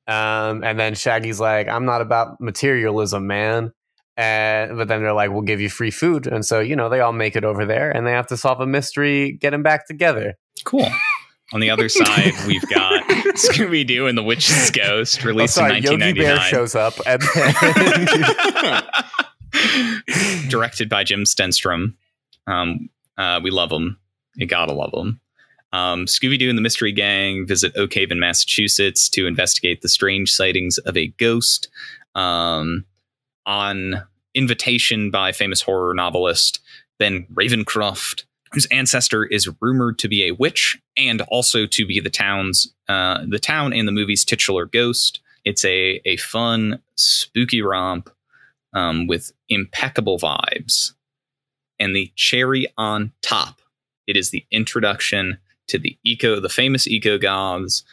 D: Um, and then Shaggy's like, "I'm not about materialism, man.
C: And but then they're like, "We'll give you free food," and so you know they all make it over there, and they have to solve a mystery, get them back together.
B: Cool. On the other side, we've got Scooby Doo and the Witch's Ghost,
C: Oh,
B: released
C: sorry,
B: in
C: Yogi Bear
B: 1999.
C: shows up, and
B: directed by Jim Stenstrom. Um, uh, we love him. You gotta love him. Um, Scooby Doo and the Mystery Gang visit Oak Haven, Massachusetts to investigate the strange sightings of a ghost. Um, on invitation by famous horror novelist Ben Ravencroft, whose ancestor is rumored to be a witch and also to be the town's uh, the town and the movie's titular ghost. It's a a fun, spooky romp um, with impeccable vibes. And the cherry on top, it is the introduction to the eco, the famous eco goths,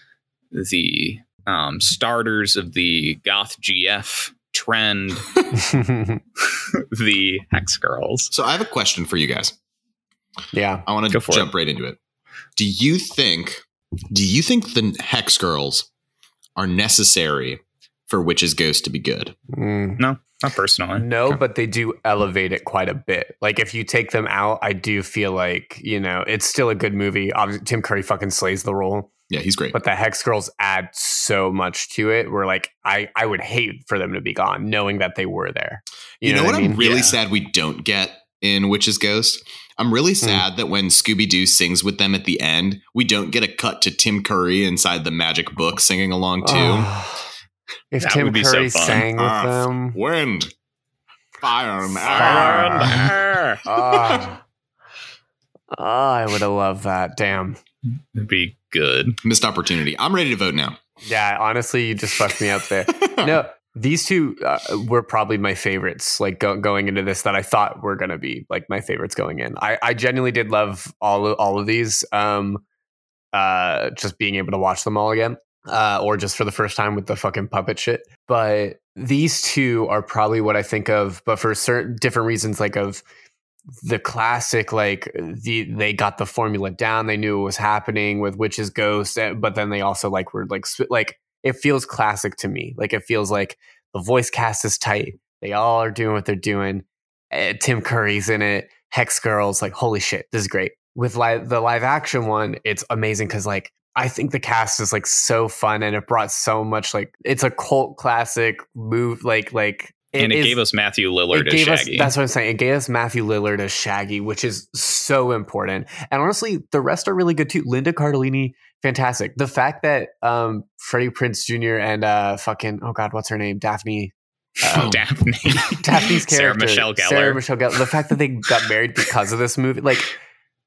B: the um, starters of the goth GF trend, the hex girls.
A: So I have a question for you guys.
C: yeah,
A: I want to
B: for
A: jump right into it. Do you think do you think the hex girls are necessary for Witch's Ghost to be good?
C: Mm.
B: Not personally.
C: No,
A: Okay.
C: but they do elevate it quite a bit. Like if you take them out, I do feel like you know it's still a good movie. Obviously, Tim Curry fucking slays the role,
A: Yeah, he's great.
C: but the Hex Girls add so much to it. Where like I I would hate for them to be gone, knowing that they were there.
A: You, know, what
C: I
A: I'm really
B: Yeah.
A: sad we don't get in Witch's Ghost? I'm really
C: Hmm.
A: sad that when Scooby Doo sings with them at the end, we don't get a cut to Tim Curry inside the magic book singing along too.
C: Oh, if
B: That
C: Tim
B: would be so
C: Curry
B: fun.
C: sang with
A: Earth,
C: them,
A: Wind, fire, and
C: Fire
A: air.
C: and
B: air.
C: ah, ah, I would have loved that. Damn.
B: It'd be good.
A: Missed opportunity. I'm ready to vote now.
C: Yeah, honestly, you just fucked me up there. no, these two uh, were probably my favorites. Like go- going into this, that I thought were gonna be like my favorites going in. I, I genuinely did love all of, all of these. Um, uh, just being able to watch them all again, uh, or just for the first time with the fucking puppet shit. But these two are probably what I think of, but for certain different reasons, like of the classic like the they got the formula down they knew it was happening with witches ghosts eh, but then they also like were like like it feels classic to me like it feels like the voice cast is tight they all are doing what they're doing Eh, tim curry's in it hex girls like holy shit this is great with live the live action one it's amazing because like i think the cast is like so fun and it brought so much like it's a cult classic move like like
B: and it
C: is-
B: gave us Matthew Lillard as
C: gave us
B: Shaggy.
C: that's what I'm saying. It gave us Matthew Lillard as Shaggy, which is so important. And honestly, the rest are really good too. Linda Cardellini, fantastic. The fact that um Freddie Prinze Jr. and uh fucking oh god, what's her name? Daphne. Uh,
B: Daphne.
C: Daphne's character,
B: Sarah Michelle Gellar.
C: Sarah Michelle Gellar. The fact that they got married because of this movie, like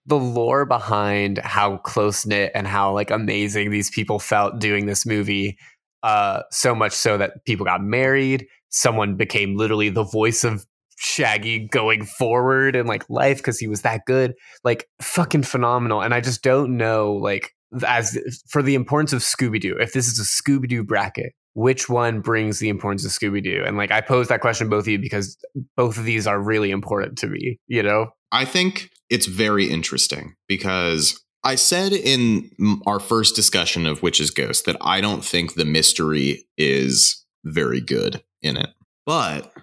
C: the lore behind how close knit and how like amazing these people felt doing this movie. Uh, so much so that people got married. Someone became literally the voice of Shaggy going forward in like life because he was that good. Like fucking phenomenal. And I just don't know like as for the importance of Scooby Doo. If this is a Scooby Doo bracket, which one brings the importance of Scooby Doo? And like I pose that question both of you because both of these are really important to me. You know?
A: I think it's very interesting because I said in our first discussion of Witch's Ghost that I don't think the mystery is very good in it. But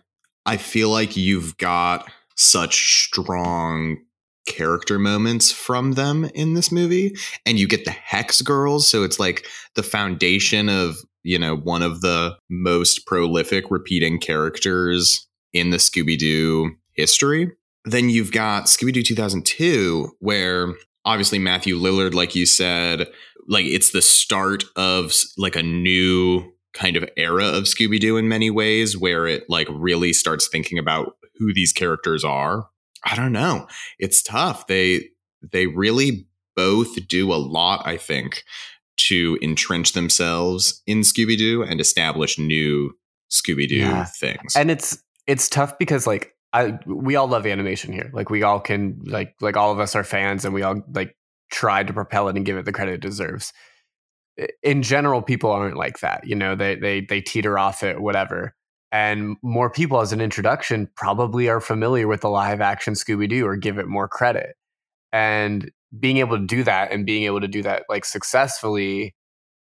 A: I feel like you've got such strong character moments from them in this movie and you get the hex girls so it's like the foundation of you know one of the most prolific repeating characters in the scooby-doo history then you've got Scooby Doo 2002, where obviously Matthew Lillard, like you said, like it's the start of like a new kind of era of Scooby Doo in many ways, where it like really starts thinking about who these characters are. I don't know. It's tough. They they really both do a lot, I think, to entrench themselves in Scooby Doo and establish new Scooby Doo
C: Yeah.
A: things.
C: And it's it's tough because like I we all love animation here. Like we all can like like all of us are fans and we all like try to propel it and give it the credit it deserves. In general, people aren't like that. You know, they they they teeter off it, whatever. And more people as an introduction probably are familiar with the live action Scooby Doo or give it more credit. And being able to do that and being able to do that like successfully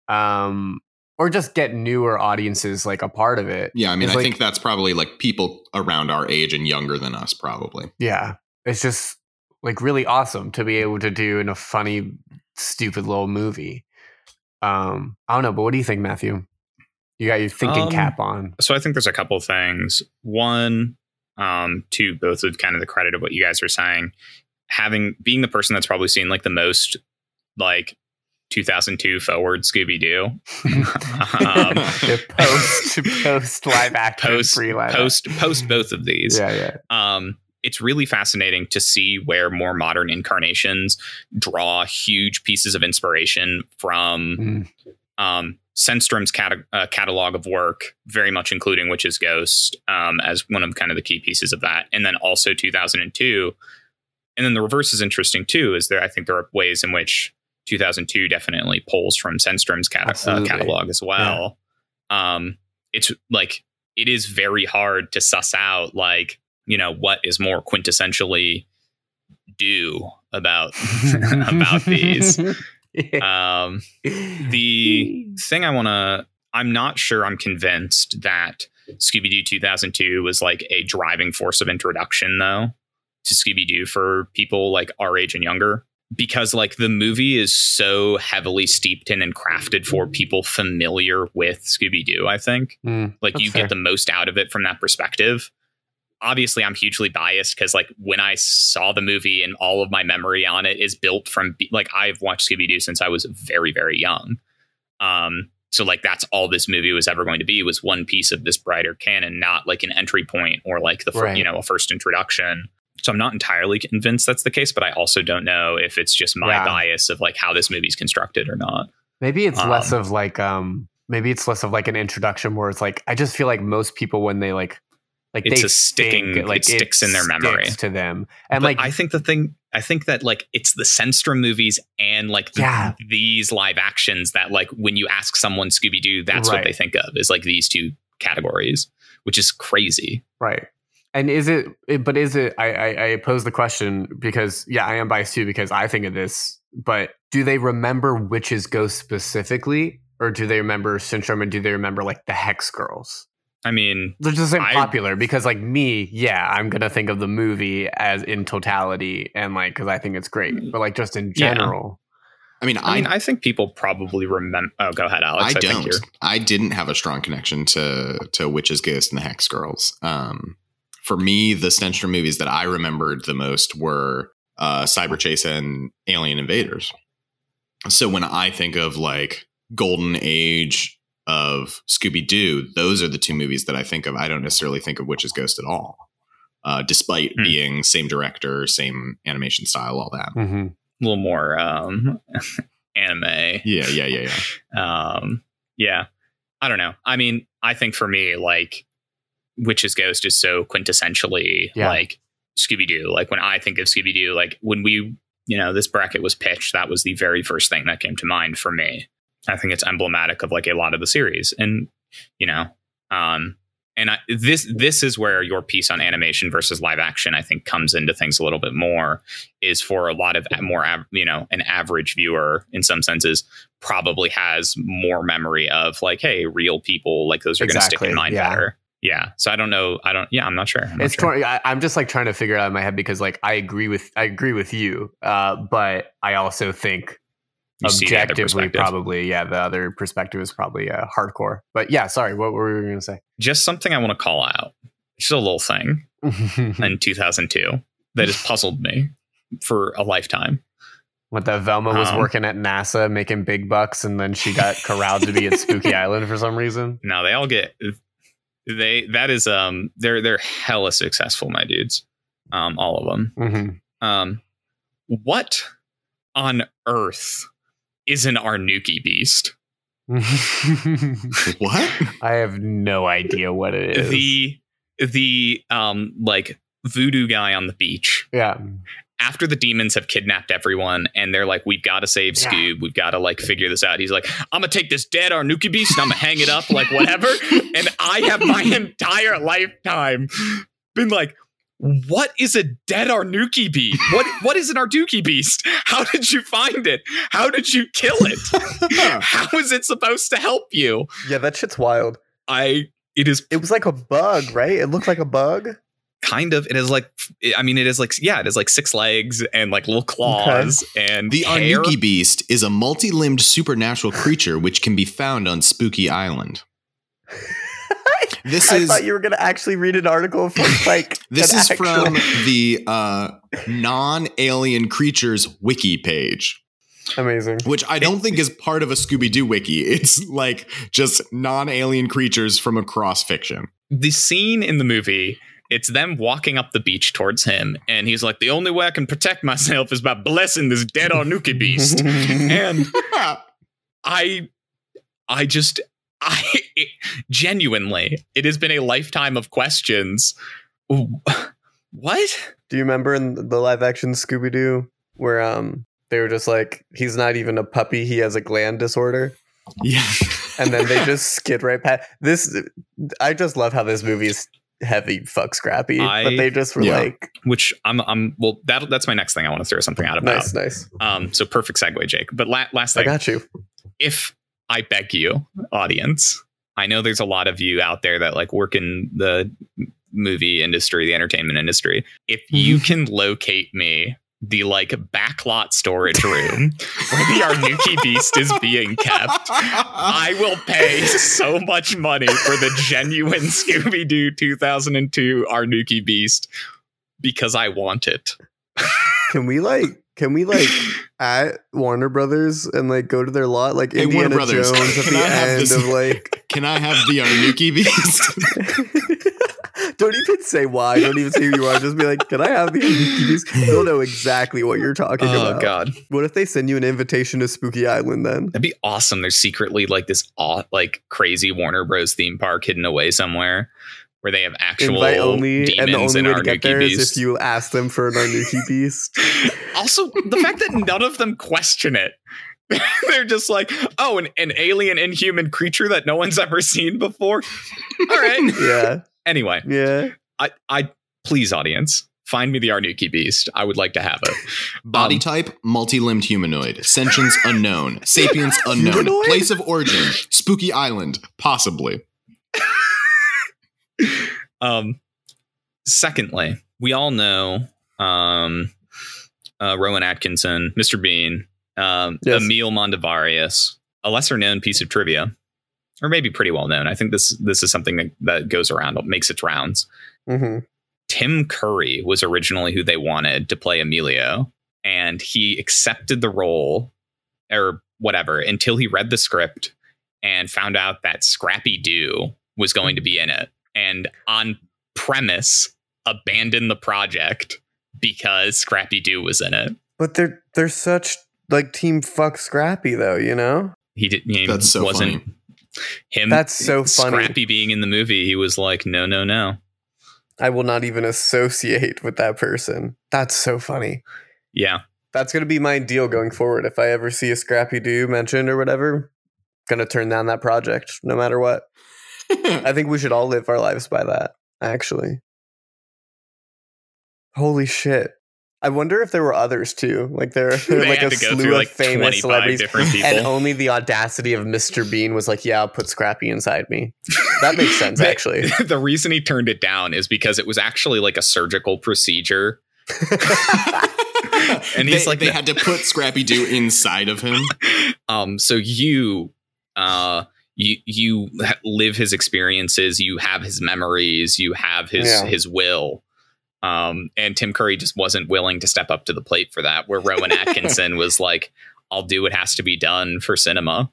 C: um or just get newer audiences like a part of it.
A: Yeah, I mean, I
C: like-
A: think that's probably like people around our age and younger than us, probably.
C: Yeah. It's just like really awesome to be able to do in a funny, stupid little movie. Um, I don't know, but what do you think, Matthew? You got your thinking
B: Um,
C: cap on.
B: so I think there's a couple of things. One, um, to both of kind of the credit of what you guys are saying, having being the person that's probably seen like the most like 2002 forward Scooby Doo, um,
C: post post live action
B: post
C: live
B: post post both of these.
C: Yeah, yeah.
B: um, it's really fascinating to see where more modern incarnations draw huge pieces of inspiration from
C: Mm.
B: um, Stenstrom's cata- uh, catalog of work, very much including Witch's Ghost um, as one of kind of the key pieces of that, and then also 2002. And then the reverse is interesting too. Is there? I think there are ways in which 2002 definitely pulls from Stenstrom's cata- uh, catalog as well. Um, it's like it is very hard to suss out like you know what is more quintessentially do about about these. Um, the thing I want to, I'm not sure I'm convinced that Scooby Doo 2002 was like a driving force of introduction, though, to Scooby Doo for people like our age and younger. Because like the movie is so heavily steeped in and crafted for people familiar with Scooby Doo, I think
C: Mm,
B: like you
C: fair.
B: get the most out of it from that perspective obviously i'm hugely biased because like when i saw the movie and all of my memory on it is built from like i've watched scooby-doo since i was very very young um so like that's all this movie was ever going to be was one piece of this brighter canon not like an entry point or like the fir-
C: Right.
B: you know a first introduction so i'm not entirely convinced that's the case but i also don't know if it's just my
C: Yeah.
B: bias of like how this movie's constructed or not
C: Maybe it's less
B: Um,
C: of like um maybe it's less of like an introduction where it's like I just feel like most people when they like like
B: It's
C: they
B: a sticking-
C: think, like
B: it sticks in their memory.
C: to them and
B: but
C: like
B: I think the thing I think that like it's the Stenstrom movies and like the-
C: Yeah.
B: these live actions that like when you ask someone Scooby Doo, that's
C: Right.
B: what they think of is like these two categories, which is crazy.
C: right and is it, it but is it I, I i pose the question because yeah i am biased too because i think of this but do they remember witch's ghost specifically or do they remember Stenstrom and do they remember like the hex girls
B: I mean,
C: they're just like
B: I-
C: popular because like me yeah i'm gonna think of the movie as in totality and like because i think it's great but like just in
B: Yeah.
C: general
A: I mean,
B: I,
A: I
B: mean, I think people probably remember. Oh, go ahead, Alex.
A: I
B: think
A: don't.
B: you're-
A: I didn't have a strong connection to to Witch's Ghost and the Hex Girls. Um, for me, the Stenstrom movies that I remembered the most were uh, Cyber Chase and Alien Invaders. So when I think of like golden age of Scooby Doo, those are the two movies that I think of. I don't necessarily think of Witch's Ghost at all, uh, despite
B: Hmm.
A: being same director, same animation style, all that.
C: mm-hmm.
B: a little more um, anime.
A: Yeah, yeah, yeah, yeah.
B: um yeah i don't know i mean i think for me like witch's ghost is so quintessentially
C: Yeah.
B: like scooby-doo. Like when i think of scooby-doo like when we you know this bracket was pitched that was the very first thing that came to mind for me. I think it's emblematic of like a lot of the series. And you know um and I, this this is where your piece on animation versus live action I think comes into things a little bit more is for a lot of more av- you know an average viewer in some senses probably has more memory of like hey real people like those are going to stick
C: Exactly,
B: in mind
C: yeah.
B: better yeah so I don't know I don't yeah I'm not sure I'm not
C: it's
B: sure.
C: tor- I, I'm just like trying to figure it out in my head because like I agree with I agree with you, uh, but I also think
B: You see the other
C: objectively probably yeah the other perspective is probably uh, hardcore. But yeah, sorry, what were we going to say?
B: just something I want to call out just a little thing in 2002 that has puzzled me for a lifetime
C: what that Velma was
B: Um,
C: working at NASA making big bucks, and then she got corralled to be at Spooky Island for some reason.
B: No, they all get they that is um they're they're hella successful, my dudes. Um, all of them.
C: hmm
B: Um, what on earth is an Arnuki beast?
A: What?
C: I have no idea what it is.
B: The the um like voodoo guy on the beach.
C: yeah,
B: After the demons have kidnapped everyone and they're like, we've got to save
C: Yeah.
B: Scoob, we've got to like figure this out. He's like, I'm gonna take this dead Arnuki beast and I'm gonna hang it up, like whatever. and I have my entire lifetime been like, what is a dead Arnuki beast? What what is an Arnuki beast? How did you find it? How did you kill it? How is it supposed to help you?
C: Yeah, that shit's wild.
B: I it is
C: It was like a bug, right? It looked like a bug.
B: Kind of it is like I mean it is like yeah it is like six legs and like little claws and
A: The
B: hair.
A: Arnuki beast is a multi-limbed supernatural creature which can be found on Spooky Island. This
C: I
A: is
C: thought you were gonna actually read an article from like
A: this is
C: actual-
A: from the uh, non-alien creatures wiki page,
C: amazing.
A: which I don't think is part of a Scooby Doo wiki. It's like just non-alien creatures from across fiction.
B: the scene in the movie it's them walking up the beach towards him and he's like the only way I can protect myself is by blessing this dead Arnuki beast. And I I just I it, genuinely it has been a lifetime of questions. What?
C: Do you remember in the live action Scooby Doo where um they were just like he's not even a puppy, he has a gland disorder,
A: yeah,
C: and then they just skid right past this. I just love how this movie's heavy fuck Scrappy,
B: I-
C: but they just were
A: Yeah.
C: like
B: which I'm I'm well that that's my next thing I want to throw something out about
C: nice, nice.
B: um so perfect segue Jake but la- last
C: I got you.
B: if I beg you, audience, I know there's a lot of you out there that like work in the movie industry, the entertainment industry. If you can locate me the like backlot storage room where the Arnuki beast is being kept, I will pay so much money for the genuine Scooby Doo 2002 Arnuki beast because I want it.
C: Can we like can we like at Warner Brothers and like go to their lot like
A: Hey, Warner
C: Indiana
A: Brothers,
C: Jones at the
A: I
C: end
A: this-
C: of like
A: Can I have the Arnuki beast?
C: Don't even say why. Don't even say who you are. Just be like, "Can I have the Arnuki beast?" They'll know exactly what you're talking
B: Oh
C: about.
B: god.
C: What if they send you an invitation to Spooky Island? Then
B: That'd be awesome. There's secretly like this aw- like crazy Warner Bros. theme park hidden away somewhere where they have actual
C: invite only,
B: demons
C: and the only
B: and
C: way to get there is
B: beasts.
C: if you ask them for an Arnuki beast.
B: also, the fact that none of them question it. They're just like, oh, an, an alien inhuman creature that no one's ever seen before. All right.
C: Yeah,
B: Anyway,
C: yeah.
B: I, I please, audience, find me the Arnuki beast. I would like to have it.
A: Body
B: Um,
A: type, multi-limbed humanoid. Sentience unknown. Sapience unknown.
C: Humanoid?
A: Place of origin, Spooky Island, possibly.
B: Um, secondly, we all know um, uh, Rowan Atkinson, Mr. Bean, um,
C: Yes.
B: Emile Mondavarious, a lesser known piece of trivia, or maybe pretty well known. I think this this is something that, that goes around, makes its rounds.
C: hmm
B: Tim Curry was originally who they wanted to play Emilio, and he accepted the role or whatever until he read the script and found out that Scrappy Doo was going to be in it, and on premise abandoned the project because Scrappy Doo was in it.
C: But they're they're such like team fuck Scrappy though. You know,
B: He did. He
A: That's so
B: wasn't
A: funny.
B: Him.
C: That's so funny.
B: Scrappy being in the movie, he was like, no, no, no.
C: I will not even associate with that person. That's so funny.
B: Yeah,
C: That's gonna be my deal going forward. If I ever see a Scrappy Doo mentioned or whatever, gonna turn down that project no matter what. I think we should all live our lives by that. Actually, holy shit! I wonder if there were others too. Like there, there
B: they
C: like a slew
B: through
C: of
B: like
C: famous celebrities, and only the audacity of Mr. Bean was like, "Yeah, I'll put Scrappy inside me." That makes sense,
B: They-
C: actually.
B: the reason he turned it down is because it was actually like a surgical procedure. And he's
A: they,
B: like
A: they
B: the-
A: had to put Scrappy Doo inside of him.
B: Um, so you, uh, you you live his experiences. You have his memories. You have his
C: Yeah.
B: his will. Um, and Tim Curry just wasn't willing to step up to the plate for that. Where Rowan Atkinson was like, "I'll do what has to be done for cinema."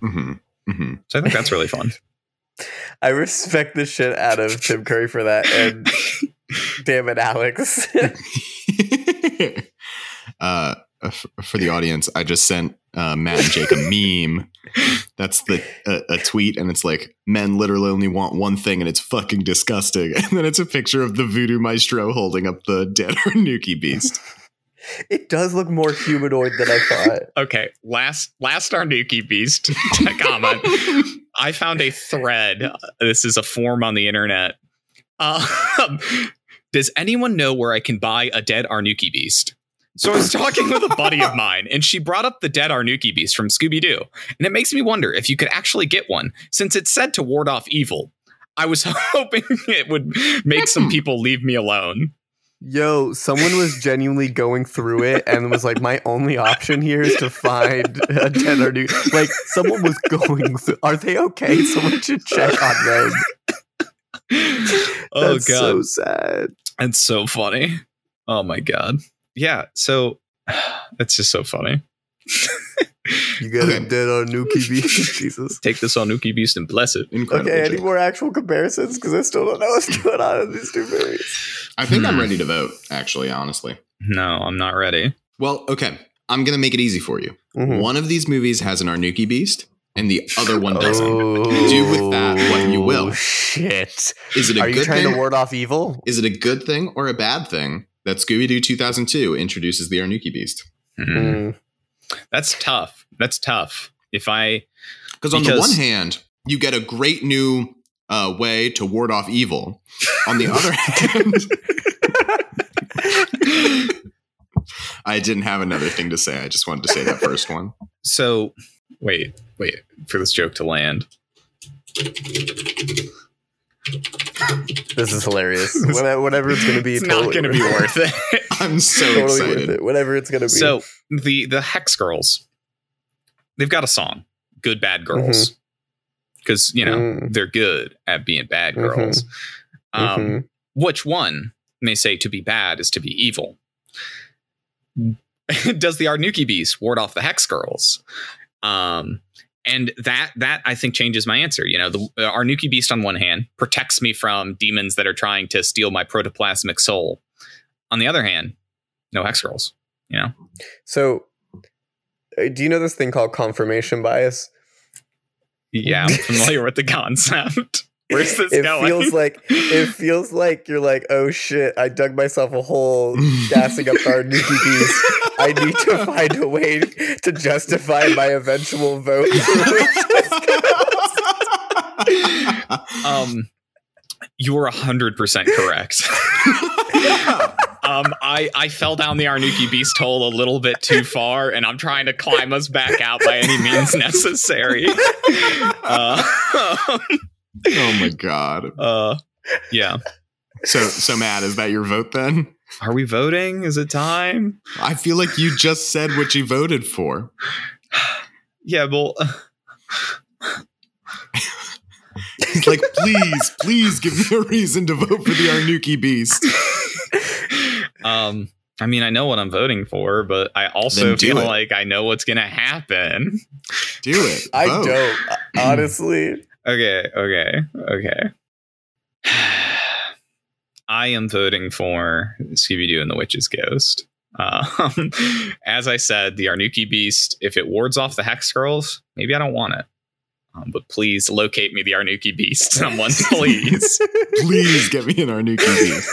A: hmm hmm
B: So I think that's really fun.
C: I respect the shit out of Tim Curry for that. And damn it, Alex.
A: uh, f- for the audience, I just sent uh, Matt and Jake a meme. That's the a, a tweet, and it's like men literally only want one thing, and it's fucking disgusting. And then it's a picture of the voodoo maestro holding up the dead Arnuki beast.
C: it does look more humanoid than I thought.
B: Okay, last last Arnuki Beast comment. I found a thread. This is a form on the internet. Um, Does anyone know where I can buy a dead Arnuki beast? So I was talking with a buddy of mine, and she brought up the dead Arnuki beast from Scooby Doo. And it makes me wonder if you could actually get one, since it's said to ward off evil. I was hoping it would make some
A: Hmm.
B: people leave me alone.
C: Yo, someone was genuinely going through it and was like, my only option here is to find a dead Arnuki." Like, someone was going through. Are they okay? Someone should check on them.
B: oh
C: That's
B: god,
C: so sad.
B: that's so funny. Oh my god, yeah. So that's just so funny.
C: You got
A: Okay.
C: a dead Arnuki beast. Jesus.
B: Take this on Arnuki beast and bless it.
A: Incredible.
C: Okay, any more actual comparisons? Because I still don't know what's going on in these two movies.
A: I think I'm
B: Hmm.
A: ready to vote, actually, honestly.
B: No, I'm not ready.
A: Well, okay. I'm going to make it easy for you.
C: Mhm.
A: One of these movies has an Arnuki beast, and the other one doesn't.
C: Oh,
A: Do with that what you will.
C: Shit.
A: Is it a
C: Are you
A: good
C: trying
A: thing?
C: to ward off evil?
A: is it a good thing or a bad thing that Scooby Doo 2002 introduces the Arnuki beast?
B: Mhm.
C: Mm.
B: That's tough. That's tough. If I
A: Because on the one hand, you get a great new uh, way to ward off evil. On the other hand, I didn't have another thing to say. I just wanted to say that first one.
B: so wait, wait for this joke to land.
C: This is hilarious. Whatever, it's going to be,
B: It's
C: totally
B: not going to be worth it.
A: I'm so
C: Totally worth
A: excited.
C: it. Whatever it's going to be.
B: so the the Hex Girls, they've got a song, "Good Bad Girls," because you know
C: Mm.
B: they're good at being bad
C: Mhm.
B: girls. Um,
C: Mhm.
B: Which one may say to be bad is to be evil? Does the Arnuki beast ward off the Hex Girls? Um, and that that I think changes my answer. You know, the uh, Arnuki beast on one hand protects me from demons that are trying to steal my protoplasmic soul. On the other hand, no Hex Girls. You know,
C: so, uh, do you know this thing called confirmation bias?
B: yeah, I'm familiar with the concept. Where's this
C: it
B: going?
C: feels like it feels like you're like, oh shit, I dug myself a hole gassing up our Nuki beast. I need to find a way to justify my eventual vote.
B: um, you're hundred percent correct. um, I I fell down the Arnuki beast hole a little bit too far, and I'm trying to climb us back out by any means necessary. Uh,
A: oh my god.
B: uh, yeah.
A: So so Matt, is that your vote then?
B: Are we voting? Is it time?
A: I feel like you just said what you voted for.
B: Yeah. Well,
A: He's like, please, please give me a reason to vote for the Arnuki beast.
B: um. I mean, I know what I'm voting for, but I also
A: do
B: feel
A: it.
B: like I know what's gonna happen.
A: Do it.
C: I
A: Vote.
C: don't honestly.
B: Okay, okay, okay. I am voting for Scooby Doo and the Witch's Ghost. Um, as I said, the Arnuki Beast, if it wards off the Hex Girls, maybe I don't want it. Um, but please locate me the Arnuki Beast, someone, please.
A: Please get me an Arnuki beast.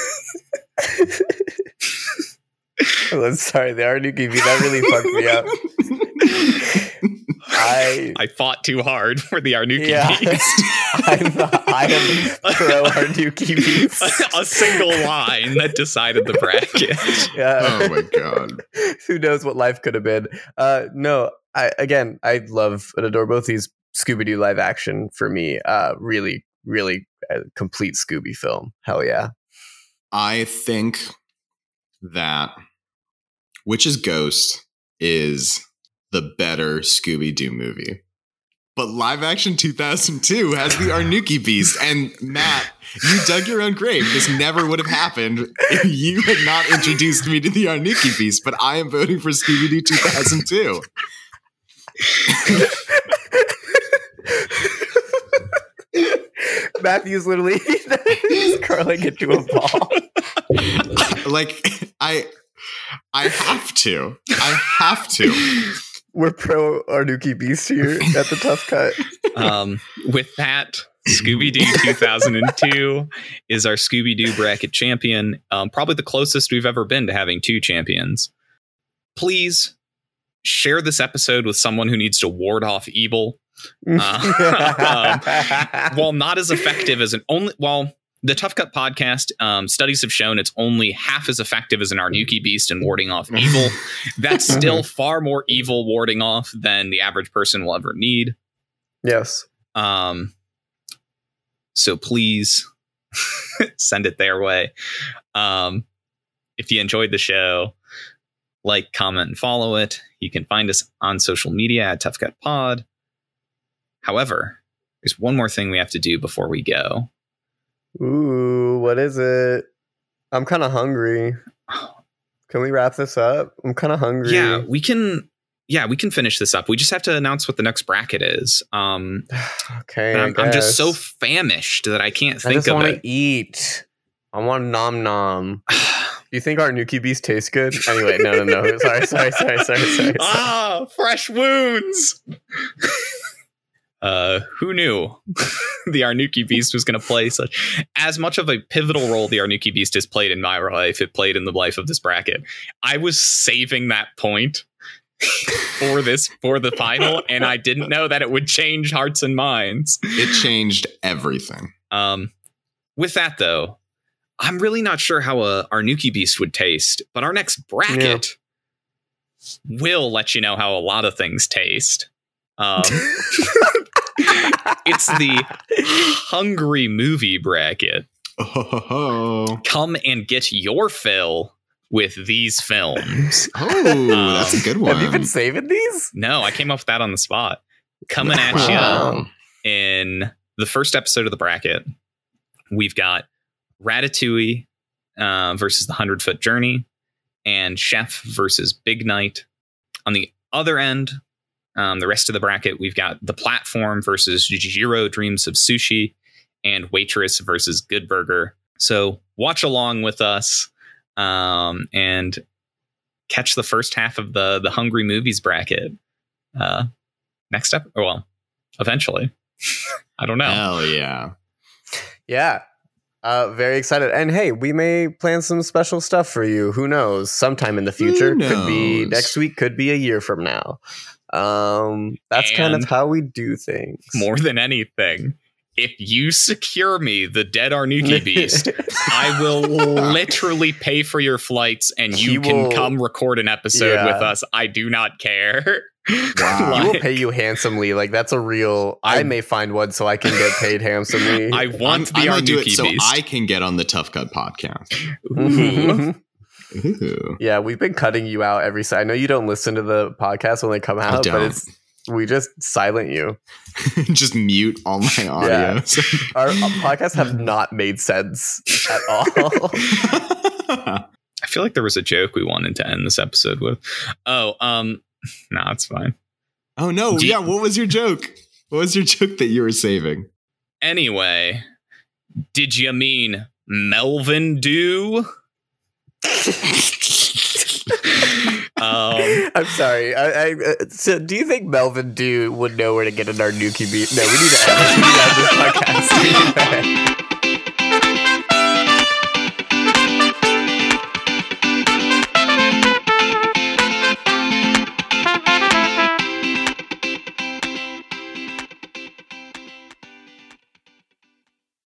C: Oh, I'm sorry, the Arnuki beast that really fucked me up. I
B: I fought too hard for the Arnuki
C: yeah,
B: Beast.
C: I'm I am pro Arnuki beast.
B: a single line that decided the bracket.
C: Yeah.
A: Oh my god.
C: Who knows what life could have been? Uh, no, I again, I love and adore both these Scooby Doo live action. For me, uh, really, really a complete Scooby film. Hell yeah!
A: I think that Witch's Ghost is the better Scooby Doo movie. But live action 2002 has the Arnuki Beast. And Matt, you dug your own grave. This never would have happened if you had not introduced me to the Arnuki Beast. But I am voting for Scooby Doo 2002.
C: Matthew's literally he's curling into a ball.
A: like, I. I have to. I have to.
C: We're pro Arnuki Beast here at the Tough Cut.
B: um, with that, Scooby Doo 2002 is our Scooby Doo bracket champion. Um, probably the closest we've ever been to having two champions. Please share this episode with someone who needs to ward off evil. Uh, While not as effective as an only, well, the Tough Cut podcast um, studies have shown it's only half as effective as an Arnuki beast in warding off evil. That's still far more evil warding off than the average person will ever need.
C: Yes.
B: Um, so please send it their way. Um, if you enjoyed the show, like, comment, and follow it. You can find us on social media at Tough Cut Pod. However, there's one more thing we have to do before we go.
C: Ooh, what is it? I'm kind of hungry. Can we wrap this up? I'm kind of hungry.
B: Yeah, we can. Yeah, we can finish this up. We just have to announce what the next bracket is. Um,
C: okay.
B: I'm, I'm just so famished that I can't
C: I
B: think
C: just
B: of
C: want
B: it.
C: to eat. I want nom nom. Do you think Arnuki Beast tastes good? Anyway, no, no, no. Sorry, sorry, sorry, sorry, sorry. sorry.
B: ah, fresh wounds. uh, who knew the Arnuki Beast was going to play such as much of a pivotal role the Arnuki Beast has played in my life? It played in the life of this bracket. I was saving that point for this for the final, and I didn't know that it would change hearts and minds.
A: It changed everything.
B: Um, with that though, I'm really not sure how a Arnuki Beast would taste, but our next bracket will let you know how a lot of things taste. Um, it's the hungry movie bracket.
A: Oh,
B: Come and get your fill with these films.
A: oh that's a good one.
C: Have you been saving these?
B: No, I came up with that on the spot. Coming at you
C: Wow.
B: in the first episode of the bracket, we've got Ratatouille uh, versus the Hundred Foot Journey, and Chef versus Big Night. On the other end, um, the rest of the bracket, we've got the Platform versus Jiro Dreams of Sushi, and Waitress versus Good Burger. So watch along with us um, and catch the first half of the the Hungry Movies bracket uh, next up. Or well, eventually. I don't know.
A: Hell yeah.
C: Yeah. Uh, very excited. And hey, we may plan some special stuff for you. Who knows? Sometime in the future. Could be next week, could be a year from now. Um, that's kind of how we do things.
B: More than anything, if you secure me the dead Arnuki beast, I will literally pay for your flights and you
C: He
B: can
C: will-
B: come record an episode
C: Yeah.
B: with us. I do not care.
A: Wow.
C: He will pay you handsomely. Like that's a real. I,
A: I-
C: may find one so I can get paid handsomely.
B: I
A: I'm-
B: want the
A: I might do it
B: Arnuki
A: so. I can get on the Tough Cut podcast.
B: Ooh.
A: Ooh.
C: yeah, we've been cutting you out every. si- I know you don't listen to the podcast when they come out, but it's we just silent you.
A: Just mute all my audio.
C: Yeah. Our, our podcasts have not made sense at all.
B: I feel like there was a joke we wanted to end this episode with. Oh, um, no, it's fine.
A: oh no!
B: Do you-
A: yeah, what was your joke? What was your joke that you were saving?
B: Anyway, did you mean Melvin Do? Um,
C: I'm sorry. I, I, uh, so, do you think Melvin Dew would know where to get an Arnuki beat? No, we need to end this. We need to end this podcast.